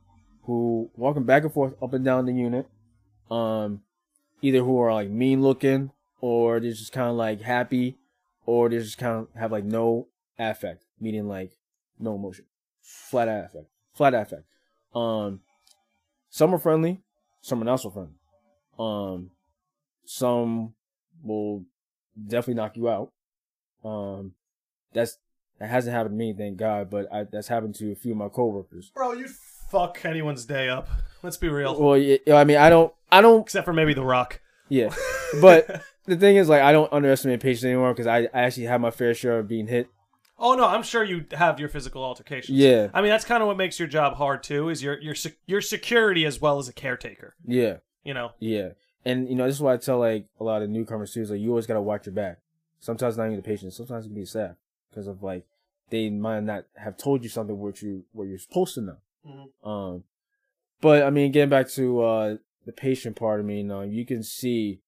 who walking back and forth up and down the unit, um, either who are like mean looking or they're just kind of like happy, or they're just kind of have like no affect, meaning like no emotion, flat affect, flat affect. Um, some are friendly, some are not so friendly. Um, some will definitely knock you out. Um, that's that hasn't happened to me, thank God, but I, that's happened to a few of my coworkers. Bro, you'd fuck anyone's day up. Let's be real. Well, yeah, I mean, I don't, I don't, Except for maybe The Rock. yeah, but the thing is, like, I don't underestimate patients anymore because I, I actually have my fair share of being hit. Oh no, I'm sure you have your physical altercations. Yeah, I mean, that's kind of what makes your job hard too. Is your your sec- your security as well as a caretaker. yeah, You know. yeah, and you know, this is why I tell like a lot of newcomers too, is like you always gotta watch your back. Sometimes not even the patient, sometimes it can be staff because of like they might not have told you something what you what you're supposed to know. Mhm. Um, but I mean, getting back to uh the patient part, I mean, uh, you can see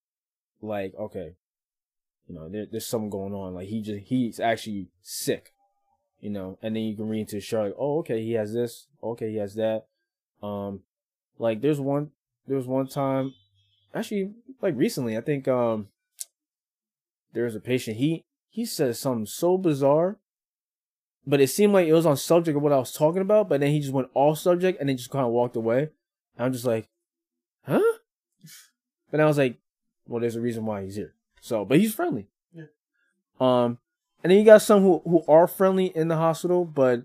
like okay, you know, there, there's something going on. Like he just he's actually sick, you know, and then you can read into the chart like, oh, okay, he has this, okay, he has that. Um, like there's one there was one time, actually, like recently, I think um there was a patient he he said something so bizarre but it seemed like it was on subject of what I was talking about, but then he just went off subject and then just kind of walked away. And I'm just like, huh? But I was like, well, there's a reason why he's here. So, but he's friendly. Yeah. Um, and then you got some who, who are friendly in the hospital, but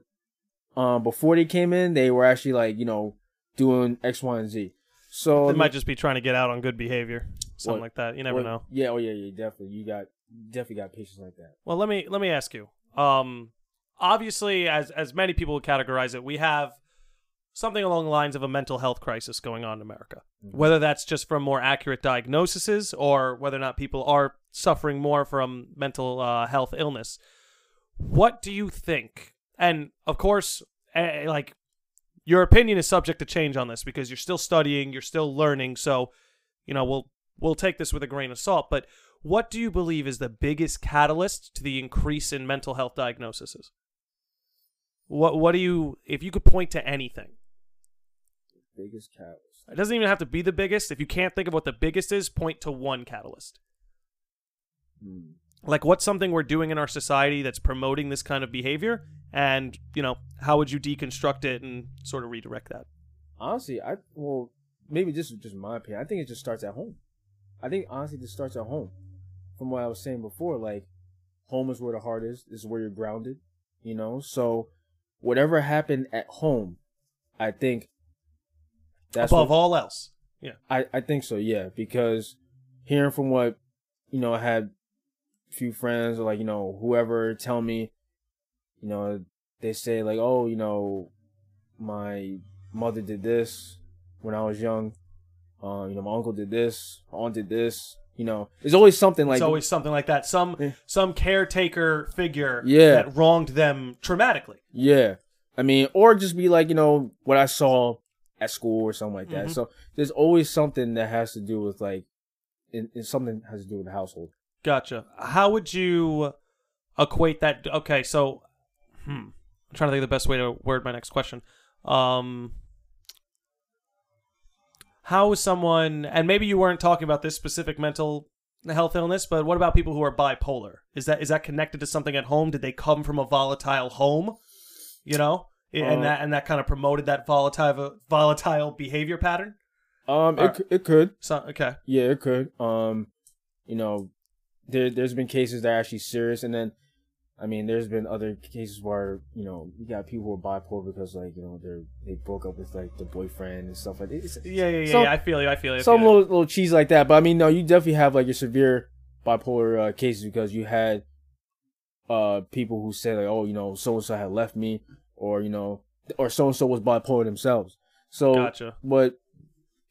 um, before they came in, they were actually like, you know, doing X, Y, and Z. So They might just be trying to get out on good behavior, something What? like that. You never well, know. Yeah, oh yeah, yeah, definitely. You got definitely got patients like that. Well, let me let me ask you. Um, obviously, as as many people would categorize it, we have something along the lines of a mental health crisis going on in America. Mhm. Whether that's just from more accurate diagnoses or whether or not people are suffering more from mental uh, health illness. What do you think and of course, like your opinion is subject to change on this because you're still studying, you're still learning. So, you know, we'll we'll take this with a grain of salt. But what do you believe is the biggest catalyst to the increase in mental health diagnoses? What what do you if you could point to anything? Biggest catalyst. It doesn't even have to be the biggest. If you can't think of what the biggest is, point to one catalyst. Hmm. Like what's something we're doing in our society that's promoting this kind of behavior and, you know, how would you deconstruct it and sort of redirect that? Honestly, I well maybe this is just my opinion. I think it just starts at home. I think honestly, this starts at home. From what I was saying before, like home is where the heart is. This is where you're grounded. You know, so whatever happened at home, I think that's Above what- all else. Yeah. I, I think so, yeah, because hearing from what, you know, I had a few friends or like, you know, whoever tell me, you know, they say like, oh, you know, my mother did this when I was young. Uh, you know, my uncle did this, my aunt did this. You know, there's always something like it's always something like that. Some Yeah. some caretaker figure Yeah. that wronged them traumatically. Yeah. I mean, or just be like, you know, what I saw at school or something like that. Mhm. So there's always something that has to do with like, in, in something has to do with the household. Gotcha. How would you equate that? Okay, so hmm, I'm trying to think of the best way to word my next question. Um, how is someone, and maybe you weren't talking about this specific mental health illness, but what about people who are bipolar? Is that is that connected to something at home? Did they come from a volatile home? You know, and Uh, that and that kind of promoted that volatile volatile behavior pattern. Um, it, it could. So okay, Yeah, it could. Um, you know, there there's been cases that are actually serious, and then, I mean, there's been other cases where you know you got people who are bipolar because like you know they're they broke up with like the boyfriend and stuff like that. It's, yeah, yeah, yeah. Some- yeah I feel you. I feel you. I some you. little little cheese like that. But I mean, no, you definitely have like your severe bipolar uh, cases because you had uh people who said like, oh, you know, so and so had left me, or you know, or so and so was bipolar themselves. So Gotcha. what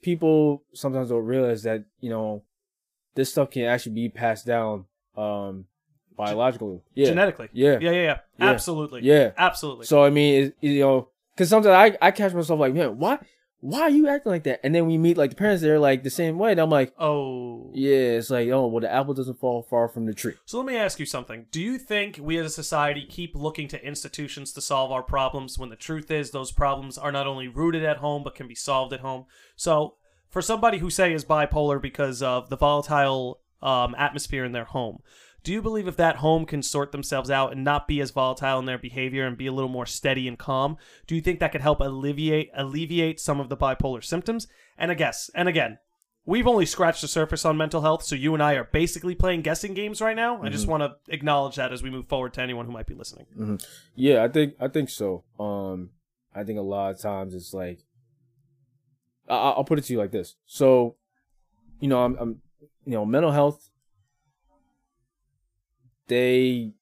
people sometimes don't realize that you know this stuff can actually be passed down um biologically. Yeah, genetically. Yeah. yeah, yeah, yeah. Yeah. Absolutely. yeah. absolutely. So I mean, it, you know, because sometimes I I catch myself like, man, why why are you acting like that? And then we meet like the parents, they're like the same way, and I'm like. oh, Yeah, it's like, oh, well, the apple doesn't fall far from the tree. So let me ask you something. Do you think we as a society keep looking to institutions to solve our problems when the truth is those problems are not only rooted at home but can be solved at home? So for somebody who say is bipolar because of the volatile um, atmosphere in their home, do you believe if that home can sort themselves out and not be as volatile in their behavior and be a little more steady and calm, do you think that could help alleviate alleviate some of the bipolar symptoms? And I guess, and again, We've only scratched the surface on mental health, so you and I are basically playing guessing games right now. I just want to acknowledge that as we move forward to anyone who might be listening. Yeah, I think I think so. Um, I think a lot of times it's like, I, I'll put it to you like this. So, you know, I'm, I'm you know, mental health. They,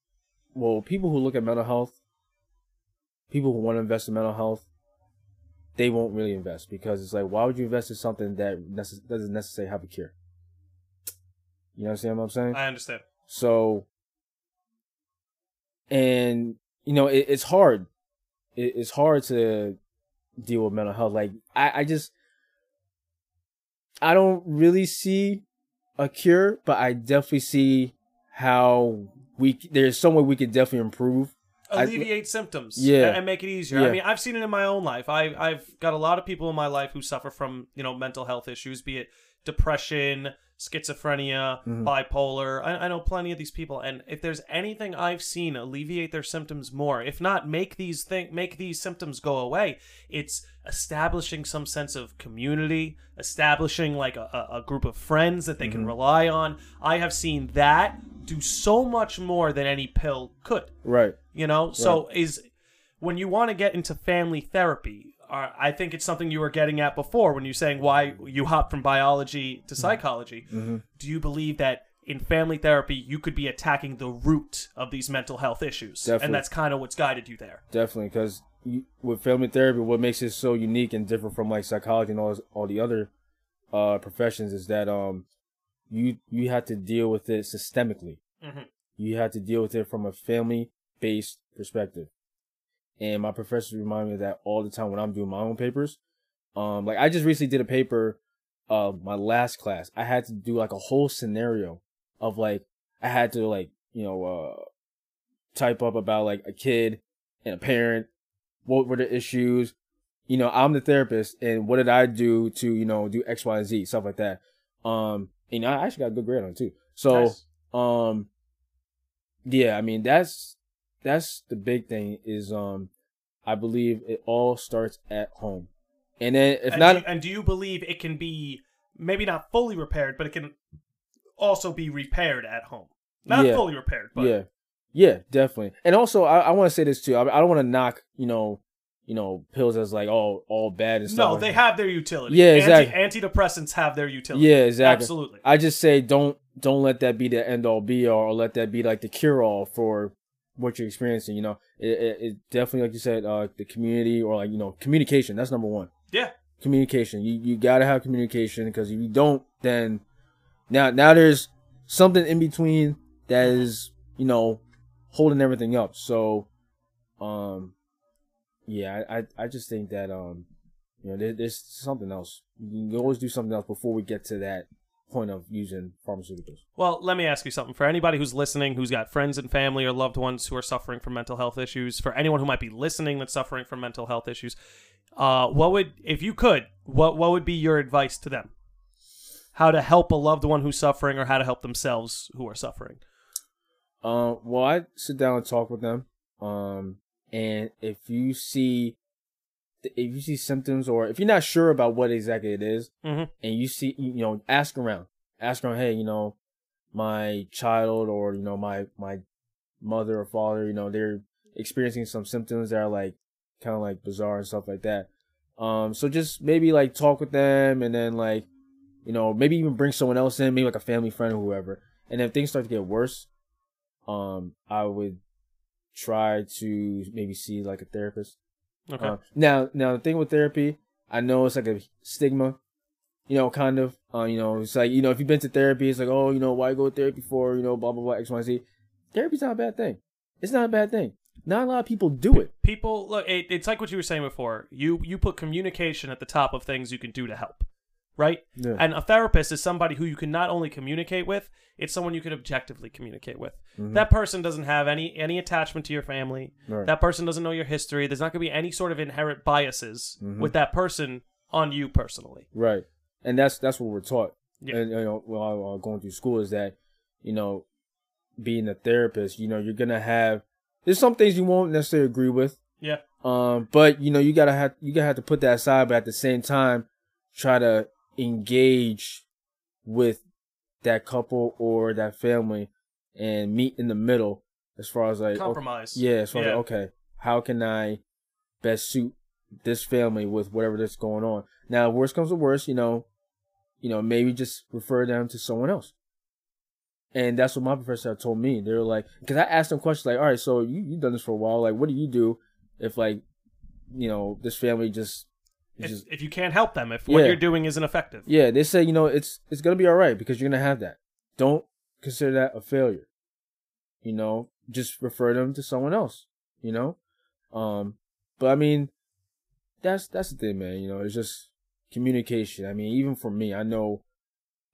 well, people who look at mental health, people who want to invest in mental health, they won't really invest because it's like, why would you invest in something that necess- doesn't necessarily have a cure? You understand what I'm saying? I understand. So, and you know, it, it's hard. It, it's hard to deal with mental health. Like, I, I just, I don't really see a cure, but I definitely see how we there's some way we could definitely improve. I- Alleviate symptoms, Yeah. and, and make it easier. I mean, I've seen it in my own life. I, I've got a lot of people in my life who suffer from you know mental health issues, be it depression, schizophrenia, Mhm. bipolar. I, I know plenty of these people, and if there's anything I've seen alleviate their symptoms more, if not make these thing make these symptoms go away, it's establishing some sense of community, establishing like a, a a group of friends that they can rely on. I have seen that do so much more than any pill could Right. you know so is when you want to get into family therapy uh, i think it's something you were getting at before when you're saying why you hop from biology to psychology do you believe that in family therapy you could be attacking the root of these mental health issues Definitely. and that's kind of what's guided you there Definitely, because with family therapy, what makes it so unique and different from like psychology and all all the other uh, professions is that um you you have to deal with it systemically. Mhm. You have to deal with it from a family based perspective. And my professors remind me of that all the time when I'm doing my own papers. Um, like I just recently did a paper, uh, my last class. I had to do like a whole scenario of like I had to like you know uh type up about like a kid and a parent. What were the issues? You know, I'm the therapist, and what did I do to you know do X, Y, and Z stuff like that. Um, and I actually got a good grade on it too. So, Nice. um, yeah, I mean that's that's the big thing is um, I believe it all starts at home, and then if and, not, do you, and do you believe it can be maybe not fully repaired, but it can also be repaired at home? Not Yeah. fully repaired, but yeah, yeah, definitely. And also, I, I want to say this too. I, I don't want to knock you know, you know, pills as like all all bad and stuff. no, they have their utility. Yeah, Anti- exactly. antidepressants have their utility. Yeah, exactly. Absolutely. I just say don't don't let that be the end all be all, or let that be like the cure all for what you're experiencing. You know, it, it, it definitely like you said, uh, the community or like you know, communication. That's number one. Yeah. Communication. You you gotta have communication because if you don't, then now now there's something in between that is you know holding everything up. So, um, yeah, I I, I just think that um, you know, there, there's something else. You can always do something else before we get to that point of using pharmaceuticals. Well, let me ask you something. For anybody who's listening, who's got friends and family or loved ones who are suffering from mental health issues, for anyone who might be listening that's suffering from mental health issues, uh, what would, if you could, what what would be your advice to them? How to help a loved one who's suffering, or how to help themselves who are suffering? Um, well, I sit down and talk with them. Um, and if you see, if you see symptoms, or if you're not sure about what exactly it is, Mhm. and you see, you know, ask around, ask around. Hey, you know, my child, or you know, my my mother or father, you know, they're experiencing some symptoms that are like kind of like bizarre and stuff like that. Um, so just maybe like talk with them, and then like, you know, maybe even bring someone else in, maybe like a family friend or whoever. And if things start to get worse, um, I would try to maybe see like a therapist. Okay. Uh, now, now the thing with therapy, I know it's like a stigma, you know, kind of. Uh, you know, it's like you know, if you've been to therapy, it's like, oh, you know, why go to therapy for, you know, blah blah blah, X, Y, Z. Therapy's not a bad thing. It's not a bad thing. Not a lot of people do it. People look. It, it's like what you were saying before. You you put communication at the top of things you can do to help, right? Yeah. And a therapist is somebody who you can not only communicate with, it's someone you can objectively communicate with. Mhm. That person doesn't have any any attachment to your family. Right. That person doesn't know your history. There's not going to be any sort of inherent biases Mhm. with that person on you personally. Right. And that's that's what we're taught. Yeah. And you know, while going through school is that, you know, being a therapist, you know, you're gonna have there's some things you won't necessarily agree with. Yeah. Um, but you know, you gotta have you gotta have to put that aside, but at the same time, try to engage with that couple or that family and meet in the middle as far as like okay- Compromise. yeah, as far Yeah. as okay, how can I best suit this family with whatever that's going on? Now, worst comes to worst, you know, you know, maybe just refer them to someone else. And that's what my professor told me. They were like, because I asked them questions like, all right, so you you've done this for a while. Like, what do you do if like, you know, this family just, If, just if you can't help them, if what Yeah. you're doing isn't effective. yeah, they say, you know, it's it's gonna be all right because you're gonna have that. Don't consider that a failure. You know, just refer them to someone else. You know, um, but I mean, that's that's the thing, man. You know, it's just communication. I mean, even for me, I know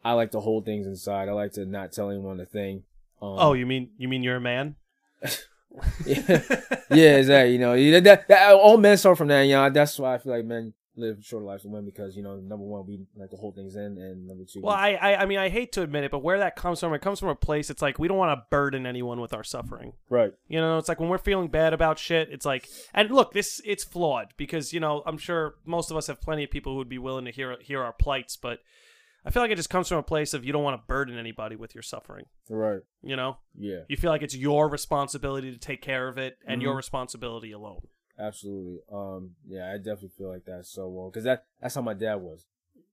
I like to hold things inside. I like to not tell anyone a thing. Um, Oh, you mean you mean you're a man? yeah, yeah, exactly. You know, that, that, that- all men start from that. You know, that's why I feel like men live shorter lives than women because you know, number one, we like to hold things in, and number two, Well, I, I I mean I hate to admit it, but where that comes from, it comes from a place. It's like we don't want to burden anyone with our suffering. right. You know, it's like when we're feeling bad about shit, it's like, and look, this it's flawed because you know I'm sure most of us have plenty of people who would be willing to hear hear our plights, but I feel like it just comes from a place of you don't want to burden anybody with your suffering. Right. You know, Yeah. you feel like it's your responsibility to take care of it and your Mhm. responsibility alone. Absolutely. Um. Yeah, I definitely feel like that so well because that that's how my dad was.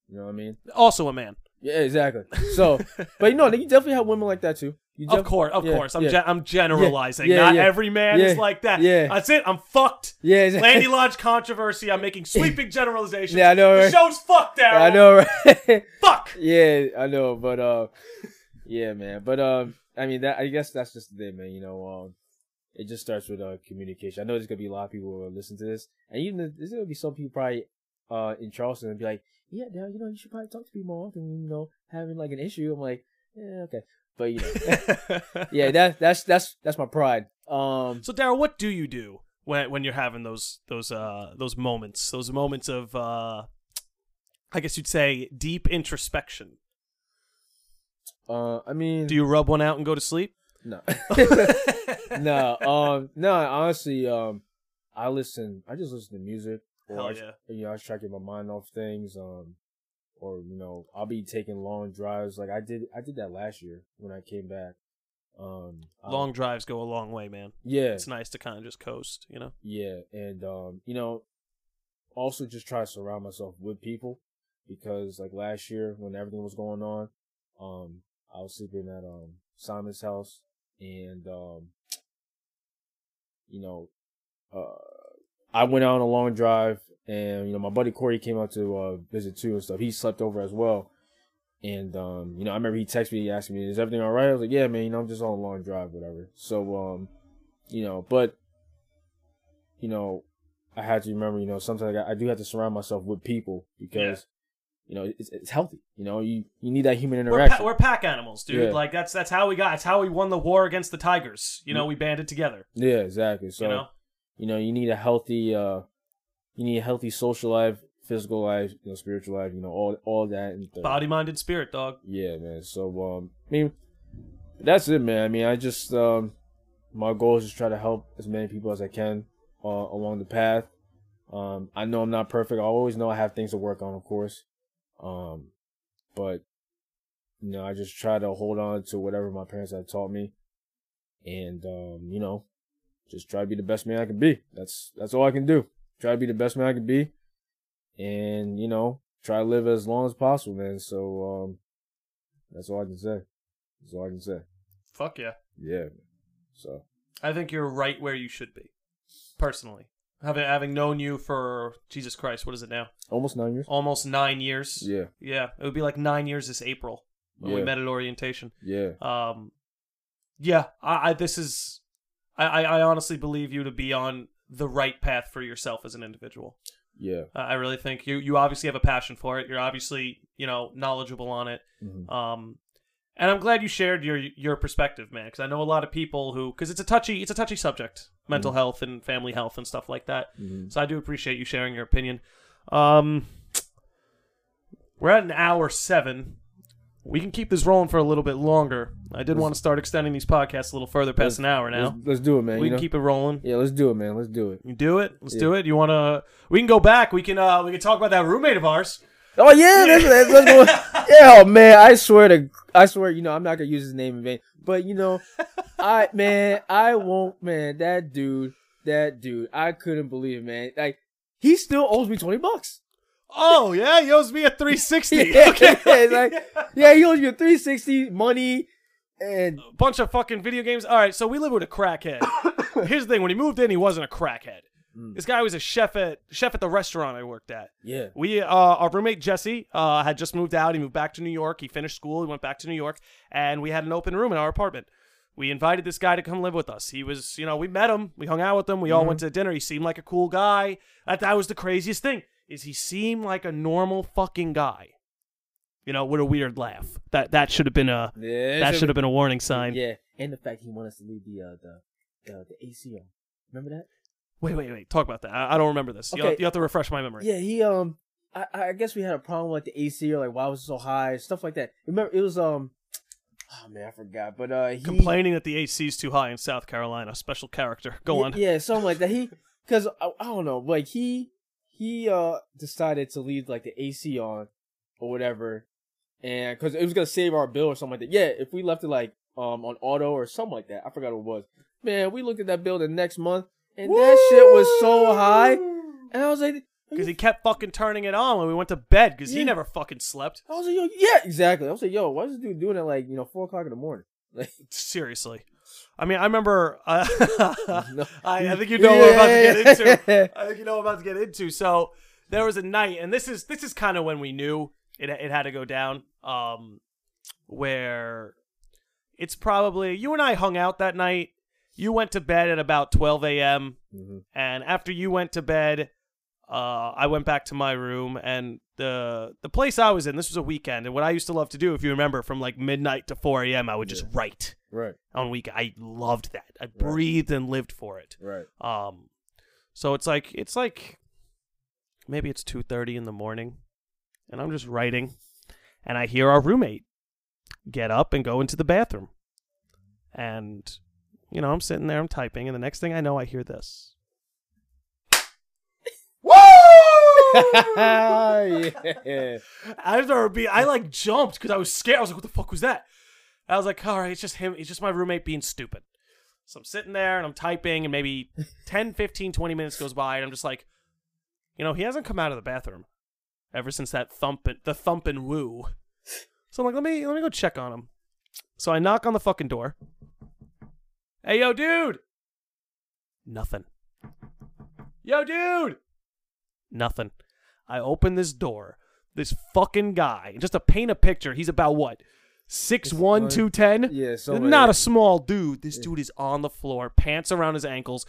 You know what I mean? Also, a man, Yeah, exactly. So, but you know, you definitely have women like that too. You of course, of yeah, course. I'm yeah. gen- I'm generalizing. Yeah, Not every man is like that. yeah. That's it. I'm fucked. Yeah, exactly. Landi Lodge controversy. I'm making sweeping generalizations. Yeah, I know, The show's fucked, Daryl. I know, right? Fuck. yeah, I know, but uh, yeah, man. But um, I mean, that I guess that's just the thing, man. You know, um, it just starts with uh, communication. I know there's gonna be a lot of people who will listen to this, and even there's gonna be some people probably uh in Charleston and be like, yeah, Dad, you know, you should probably talk to people more often. You know, having like an issue. I'm like, yeah, okay, but you know, yeah, that that's that's that's my pride. Um, So Daryl, what do you do when when you're having those those uh those moments, those moments of uh I guess you'd say deep introspection? uh, I mean, Do you rub one out and go to sleep? No, no, um, no. Honestly, um, I listen. I just listen to music. Or Hell I, yeah. You know, I try to get my mind off things. Um, or you know, I'll be taking long drives. Like I did, I did that last year when I came back. Um, I- Long drives go a long way, man. yeah, It's nice to kind of just coast, you know. yeah, and um, you know, also just try to surround myself with people because like last year when everything was going on, um, I was sleeping at um Simon's house and um, you know, uh, I went out on a long drive and you know my buddy Corey came out to uh visit too and stuff. He slept over as well. And um, you know, I remember he texted me, he asked me, "Is everything all right?" I was like, "Yeah, man. You know, I'm just on a long drive, whatever." So, um, you know, but you know, I had to remember, you know, sometimes I, I do have to surround myself with people because, you know, it's, it's healthy. You know, you you need that human We're, interaction. pa- we're pack animals, dude. Yeah. Like that's that's how we got. That's how we won the war against the tigers. You know, we banded together. yeah, exactly. So, you know, you know, you need a healthy, uh, you need a healthy social life, physical life, you know, spiritual life, you know, all all that. And the- body, mind, and spirit, dog. Yeah, man. So, um, I mean, that's it, man. I mean, I just, um, my goal is just try to help as many people as I can uh, along the path. Um, I know I'm not perfect. I always know I have things to work on, of course. Um, but you know, I just try to hold on to whatever my parents have taught me, and um, you know, just try to be the best man I can be. That's that's all I can do. Try to be the best man I can be, and you know, try to live as long as possible, man. So, um, that's all I can say. That's all I can say. Fuck yeah. Yeah. So I think you're right where you should be, personally. Having having known you for Jesus Christ, what is it now? almost nine years. Almost nine years. Yeah. Yeah, it would be like nine years this April when we met at orientation. Yeah. Um, yeah, I, I this is, I, I honestly believe you to be on the right path for yourself as an individual. Yeah. I I really think you you obviously have a passion for it. You're obviously you know knowledgeable on it. Mhm. Um, and I'm glad you shared your your perspective, man, because I know a lot of people who because it's a touchy it's a touchy subject, mental health and family health and stuff like that. Mhm. So I do appreciate you sharing your opinion. Um, we're at an hour seven. We can keep this rolling for a little bit longer. I did want to start extending these podcasts a little further past an hour now. Let's, let's do it, man. We you can know? keep it rolling. Yeah, let's do it, man. Let's do it. You do it. Let's Yeah. do it. You want to? We can go back. We can. uh We can talk about that roommate of ours. Oh yeah, let's, let's, let's. Yeah, oh, man. I swear to, I swear, you know, I'm not gonna use his name in vain. But you know, I man, I won't, man. That dude, that dude, I couldn't believe, it, man. Like he still owes me twenty bucks. Oh yeah, he owes me a 360. Yeah, okay. it's like- Yeah, he owes me a three sixty money, and a bunch of fucking video games. All right, so we live with a crackhead. Here's the thing: when he moved in, he wasn't a crackhead. Mm. This guy was a chef at chef at the restaurant I worked at. yeah, We, uh, our roommate Jesse, uh, had just moved out. He moved back to New York. He finished school. He went back to New York, and we had an open room in our apartment. We invited this guy to come live with us. He was, you know, we met him. We hung out with him. We all went to dinner. He seemed like a cool guy. That that was the craziest thing. Is he seemed like a normal fucking guy. You know, with a weird laugh. That that should have been a yeah, that should have been a warning sign. Yeah, and the fact he wanted us to leave the uh, the the, the AC on. Remember that? Wait, wait, wait. Talk about that. I, I don't remember this. You, have, you have to refresh my memory. Yeah, he um, I I guess we had a problem with like the AC or like why was it so high, stuff like that. Remember, it was um, oh man, I forgot, but uh, he Complaining that the AC is too high in South Carolina. Special character. Go yeah, on. yeah, something like that. He because I, I don't know, like he he uh decided to leave like the AC on or whatever, and because it was gonna save our bill or something like that. Yeah, if we left it like um on auto or something like that, I forgot what it was. Man, we looked at that bill the next month, and that shit was so high, and I was like. Because he kept fucking turning it on when we went to bed because he never fucking slept. I was like, yo, yeah, exactly. I was like, yo, why is this dude doing it like, you know, four o'clock in the morning? Like, Seriously. I mean, I remember. Uh, No. I, I think you know what I'm about to get into. I think you know what I'm about to get into. So there was a night, and this is this is kind of when we knew it it had to go down. Um, where it's probably you and I hung out that night, you went to bed at about 12 a.m. Mhm. and after you went to bed, uh, I went back to my room and the the place I was in. This was a weekend, and what I used to love to do, if you remember, from like midnight to 4 a.m., I would just write Right. on week. I loved that. I breathed and lived for it. Right. Um, so it's like it's like maybe it's two thirty in the morning, and I'm just writing, and I hear our roommate get up and go into the bathroom, and you know I'm sitting there, I'm typing, and the next thing I know, I hear this. yeah. I remember being, I like jumped because I was scared. I was like, "What the fuck was that?" I was like, "All right, it's just him. It's just my roommate being stupid." So I'm sitting there and I'm typing, and maybe 10, 15, 20 minutes goes by, and I'm just like, you know, he hasn't come out of the bathroom ever since that thumping, the thumping woo. So I'm like, let me let me go check on him. So I knock on the fucking door. Hey, yo, dude. Nothing. Yo, dude. Nothing. I open this door. This fucking guy, just to paint a picture, he's about what? Six one, one- two ten. Yeah, so not a small dude. This dude is on the floor, pants around his ankles,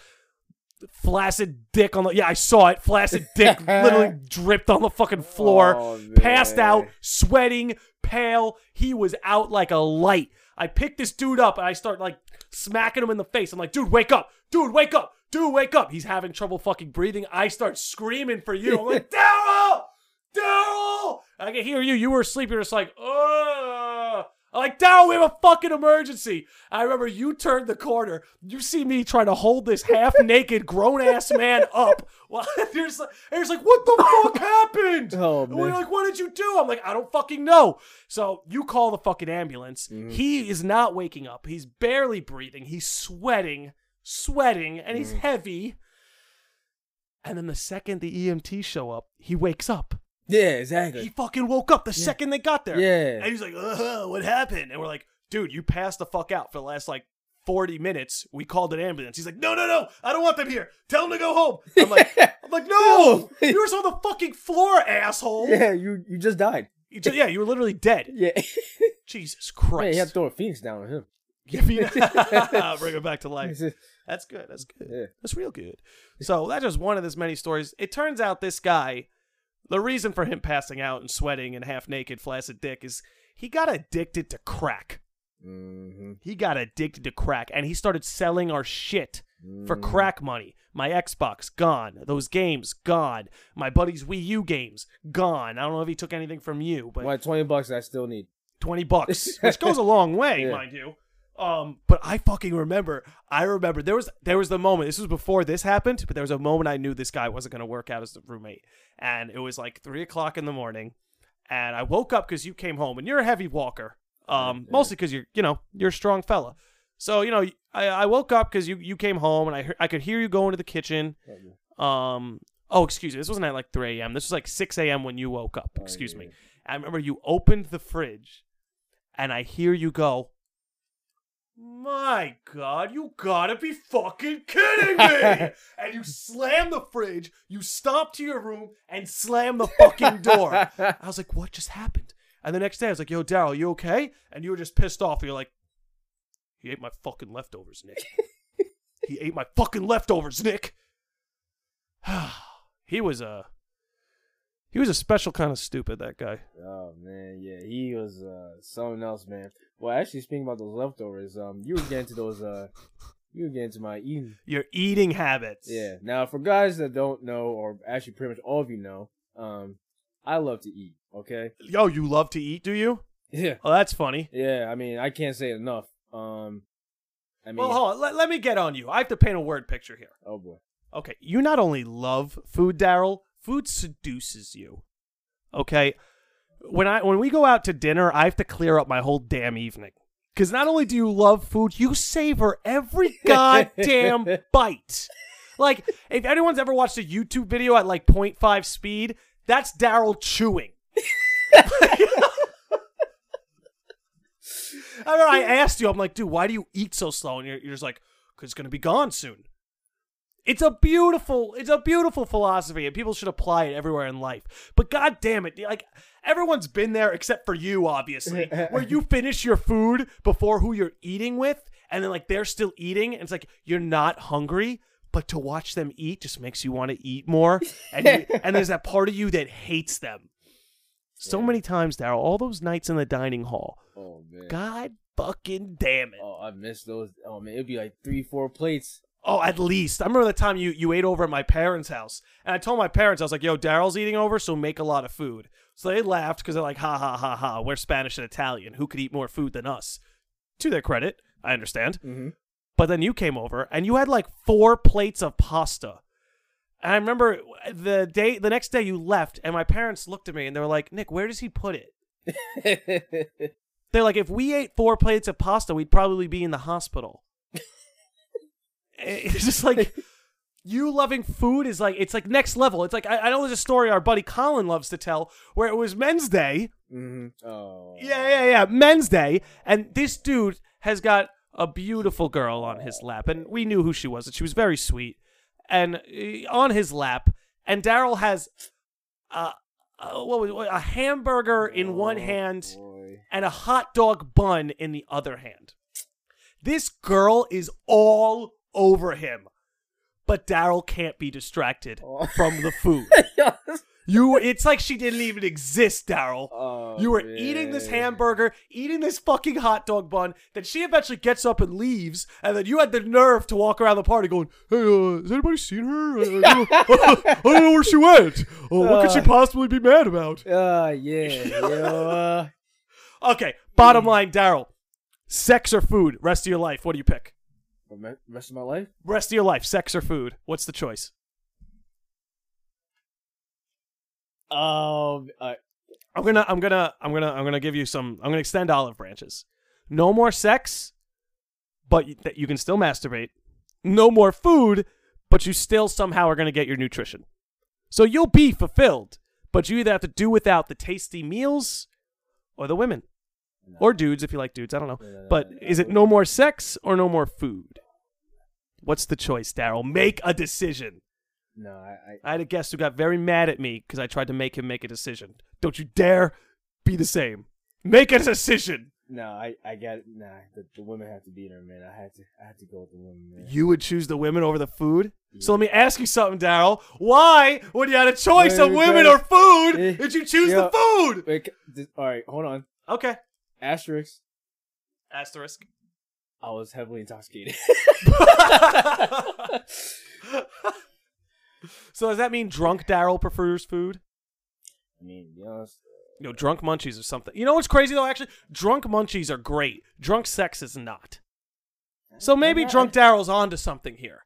flaccid dick on the. Yeah, I saw it. Flaccid dick literally dripped on the fucking floor, Oh, passed out, sweating, pale. He was out like a light. I pick this dude up and I start like smacking him in the face. I'm like, dude, wake up, dude, wake up, dude, wake up. He's having trouble fucking breathing. I start screaming for you. I'm like, Daryl, Daryl. I can hear you. You were asleep. You're just like, oh. I'm like, Daryl, we have a fucking emergency. I remember you turned the corner. You see me trying to hold this half naked grown ass man up. Well, there's like, there's like, what the fuck happened? Oh, And we're like, what did you do? I'm like, I don't fucking know. So you call the fucking ambulance. Mm-hmm. He is not waking up. He's barely breathing. He's sweating, sweating, and Mm. he's heavy. And then the second the EMT show up, he wakes up. Yeah, exactly. He fucking woke up the second they got there. Yeah. And he's like, uh, what happened? And we're like, dude, you passed the fuck out for the last like 40 minutes. We called an ambulance. He's like, no, no, no. I don't want them here. Tell them to go home. I'm like, I'm like, no. You were on the fucking floor, asshole. Yeah, you you just died. You ju- yeah, you were literally dead. Yeah. Jesus Christ. you have to throw a phoenix down on him. Bring him back to life. That's good. That's good. Yeah. That's real good. So that's just one of this many stories. It turns out this guy, the reason for him passing out and sweating and half naked, flaccid dick is he got addicted to crack. Mm-hmm. He got addicted to crack and he started selling our shit for Mm-hmm. crack money. My Xbox gone. Those games gone. My buddy's Wii U games gone. I don't know if he took anything from you, but What twenty bucks I still need. 20 bucks, which goes a long way, Yeah. mind you. Um, but I fucking remember. I remember there was there was the moment. This was before this happened, but there was a moment I knew this guy wasn't going to work out as the roommate, and it was like three o'clock in the morning, and I woke up because you came home, and you're a heavy walker, um, Yeah. mostly because you're you know you're a strong fella. So you know I, I woke up because you you came home, and I I could hear you go into the kitchen. Um, oh excuse me, this wasn't at like three a.m. This was like six a.m. when you woke up. Excuse yeah. me. I remember you opened the fridge and I hear you go, My God, you gotta be fucking kidding me! and you slam the fridge, you stomp to your room and slam the fucking door. I was like, What just happened? And the next day I was like, Yo, Daryl, you okay? And you were just pissed off. You're like, He ate my fucking leftovers, Nick. he ate my fucking leftovers, Nick. he was a. He was a special kind of stupid, that guy. Oh man, yeah, he was uh something else, man. Well, actually, speaking about those leftovers, um, you were getting to those uh, you were getting to my eating. Your eating habits. Yeah. Now, for guys that don't know, or actually pretty much all of you know, um, I love to eat. Okay. Yo, you love to eat, do you? Yeah. Oh, that's funny. Yeah. I mean, I can't say it enough. Um, I mean, well, hold on. Let, let me get on you. I have to paint a word picture here. oh boy. Okay, you not only love food, Daryl, food seduces you. Okay, when I when we go out to dinner, I have to clear up my whole damn evening. Because not only do you love food, you savor every goddamn bite. Like, if anyone's ever watched a YouTube video at like 0.5 speed, that's Daryl chewing. I remember I asked you, I'm like, dude, why do you eat so slow? And you're, you're just like, because it's going to be gone soon. It's a beautiful, it's a beautiful philosophy, and people should apply it everywhere in life. But god damn it, like everyone's been there except for you, obviously, where you finish your food before who you're eating with, and then like they're still eating, and it's like you're not hungry, but to watch them eat just makes you want to eat more, and you, and there's that part of you that hates them. So Yeah. many times, Daryl, all those nights in the dining hall. Oh man. God fucking damn it. Oh, I missed those. Oh man, it'd be like three, four plates. Oh, at least. I remember the time you, you ate over at my parents' house. And I told my parents, I was like, yo, Daryl's eating over, so make a lot of food. So they laughed because they're like, ha ha ha ha, we're Spanish and Italian. Who could eat more food than us? To their credit, I understand. Mm-hmm. But then you came over and you had like four plates of pasta. And I remember the day, the next day you left, and my parents looked at me and they were like, Nick, where does he put it? They're like, if we ate four plates of pasta, we'd probably be in the hospital. it's just like you loving food is like it's like next level. It's like I, I know there's a story our buddy Colin loves to tell where it was Men's Day. mm-hmm. Oh. Yeah, yeah, yeah, Men's Day, and this dude has got a beautiful girl on his lap, and we knew who she was, and she was very sweet, and uh, on his lap, and Daryl has. Uh, uh, what was it? a hamburger in one Oh, hand boy. and a hot dog bun in the other hand. This girl is all over him. But Daryl can't be distracted Oh. from the food. You it's like she didn't even exist, Daryl. oh, You were eating this hamburger, eating this fucking hot dog bun. Then she eventually gets up and leaves, and then you had the nerve to walk around the party going, "Hey, uh, has anybody seen her? I, I, don't, I don't know where she went. Oh, what could she Uh. possibly be mad about?" Ah, yeah. uh, Okay, bottom line, Daryl. Sex or food? Rest of your life. What do you pick? For the rest of my life. Rest of your life, sex or food? What's the choice? Um, uh, I'm gonna, I'm gonna, I'm gonna, I'm gonna give you some. I'm gonna extend olive branches. No more sex, but you, that you can still masturbate. No more food, but you still somehow are gonna get your nutrition. So you'll be fulfilled, but you either have to do without the tasty meals or the women or dudes if you like dudes. I don't know. no, no, But is it no more sex or no more food? What's the choice, Daryl? Make a decision. No, I, I had a guest who got very mad at me because I tried to make him make a decision. Don't you dare be the same. Make a decision. No, I, I got nah. The, the women have to be there, man. I had to, I had to go with the women, man. You would choose the women over the food? So let me ask you something, Daryl. Why, when you had a choice of Wait, women wait. or food, Eh, did you choose the food? All right, hold on. Okay. Asterisk. Asterisk. I was heavily intoxicated. so does that mean drunk Daryl prefers food? I mean, be honest, uh, No, drunk munchies or something. You know what's crazy though? Actually, drunk munchies are great. Drunk sex is not. So maybe drunk Daryl's onto something here.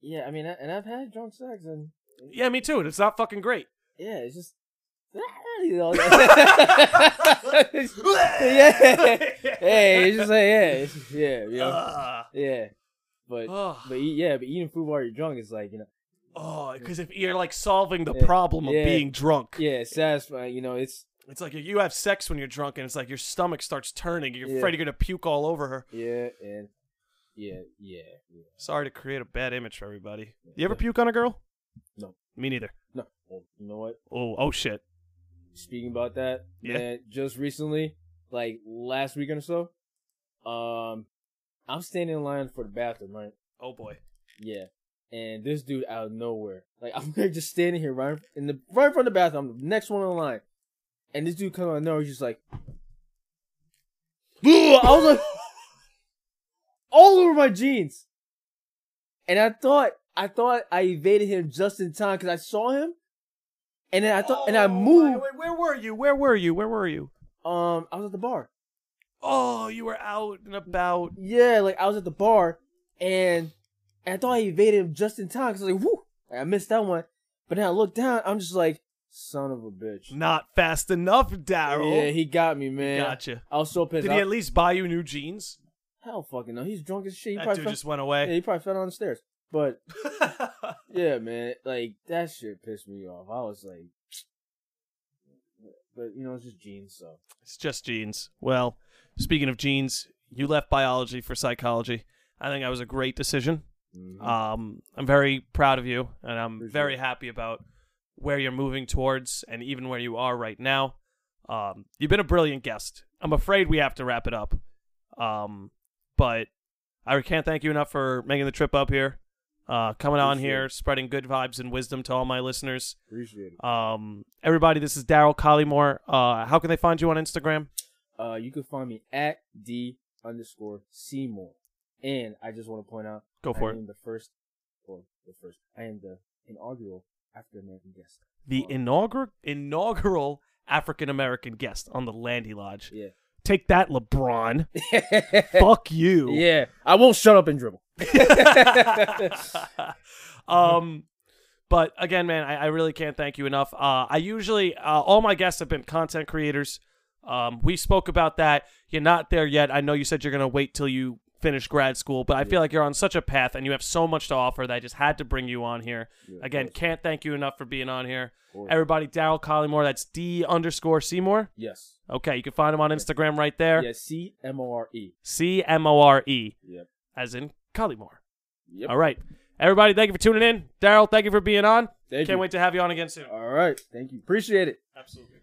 Yeah, I mean, and I've had drunk sex, and Yeah, me too. and It's not fucking great. yeah, it's just. You know, yeah, hey, it's just like yeah, it's, yeah, you know, Ugh. yeah, but Ugh. but yeah, but eating food while you're drunk is like you know, Oh, because if you're like solving the Yeah, problem of yeah. being drunk, yeah, it's satisfying. You know, it's it's like you have sex when you're drunk, and it's like your stomach starts turning. You're Yeah. afraid you're gonna puke all over her. yeah, and yeah, yeah, yeah. Sorry to create a bad image for everybody. You ever puke on a girl? No. Me neither. No, well, you know what? Oh, oh shit. Speaking about that, Yeah. man, just recently, like last weekend or so, um, I'm standing in line for the bathroom, right? Oh boy. Yeah. And this dude out of nowhere, like I'm just standing here right in the right in front of the bathroom, I'm the next one in line, and this dude comes out of nowhere, he's just like, I was like, all over my jeans, and I thought I thought I evaded him just in time because I saw him, and then I thought, and I Oh, moved. Wait, wait, where were you? Where were you? Where were you? Um, I was at the bar. Oh, you were out and about. Yeah, like I was at the bar, and, and I thought I evaded him just in time because I was like, whoo, like, I missed that one. But then I looked down, I'm just like, son of a bitch. Not fast enough, Daryl. Yeah, he got me, man. Gotcha. I was so pissed. Did he at least buy you new jeans? Hell fucking no. He's drunk as shit. He That probably dude fell, just went yeah, away. he probably fell down the stairs. But yeah, man, like that shit pissed me off. I was like, but you know, it's just jeans, so It's just jeans. Well, speaking of genes, you left biology for psychology. I think that was a great decision. mhm. Um, I'm very proud of you, and I'm Appreciate very it. happy about where you're moving towards, and even where you are right now. Um, you've been a brilliant guest. I'm afraid we have to wrap it up, um, but I can't thank you enough for making the trip up here, uh, coming on here, it. spreading good vibes and wisdom to all my listeners. Appreciate it. Um, everybody, this is Daryl Collymore. Uh, how can they find you on Instagram? Uh, you can find me at d underscore cmore, and I just want to point out, Go for I it. am the first, or the first. I am the inaugural African American guest. The inaugural inaugural African American guest on the Landi Lodge. Yeah. Take that, LeBron. Fuck you. Yeah, I won't shut up and dribble. um, but again, man, I, I really can't thank you enough. Uh, I usually uh, all my guests have been content creators. Um, we spoke about that. You're not there yet. I know you said you're gonna wait till you finish grad school, but I feel like you're on such a path and you have so much to offer that I just had to bring you on here. Yeah, Again, can't thank you enough for being on here. Everybody, Daryl Collymore. That's D underscore cmore. Yes. Okay, you can find him on Instagram right there. Yeah. C M O R E. C M O R E, Yep. as in Collymore. Yep. All right, everybody, thank you for tuning in. Daryl, thank you for being on. Thank Can't you. wait to have you on again soon. All right. Thank you. Appreciate it. Absolutely.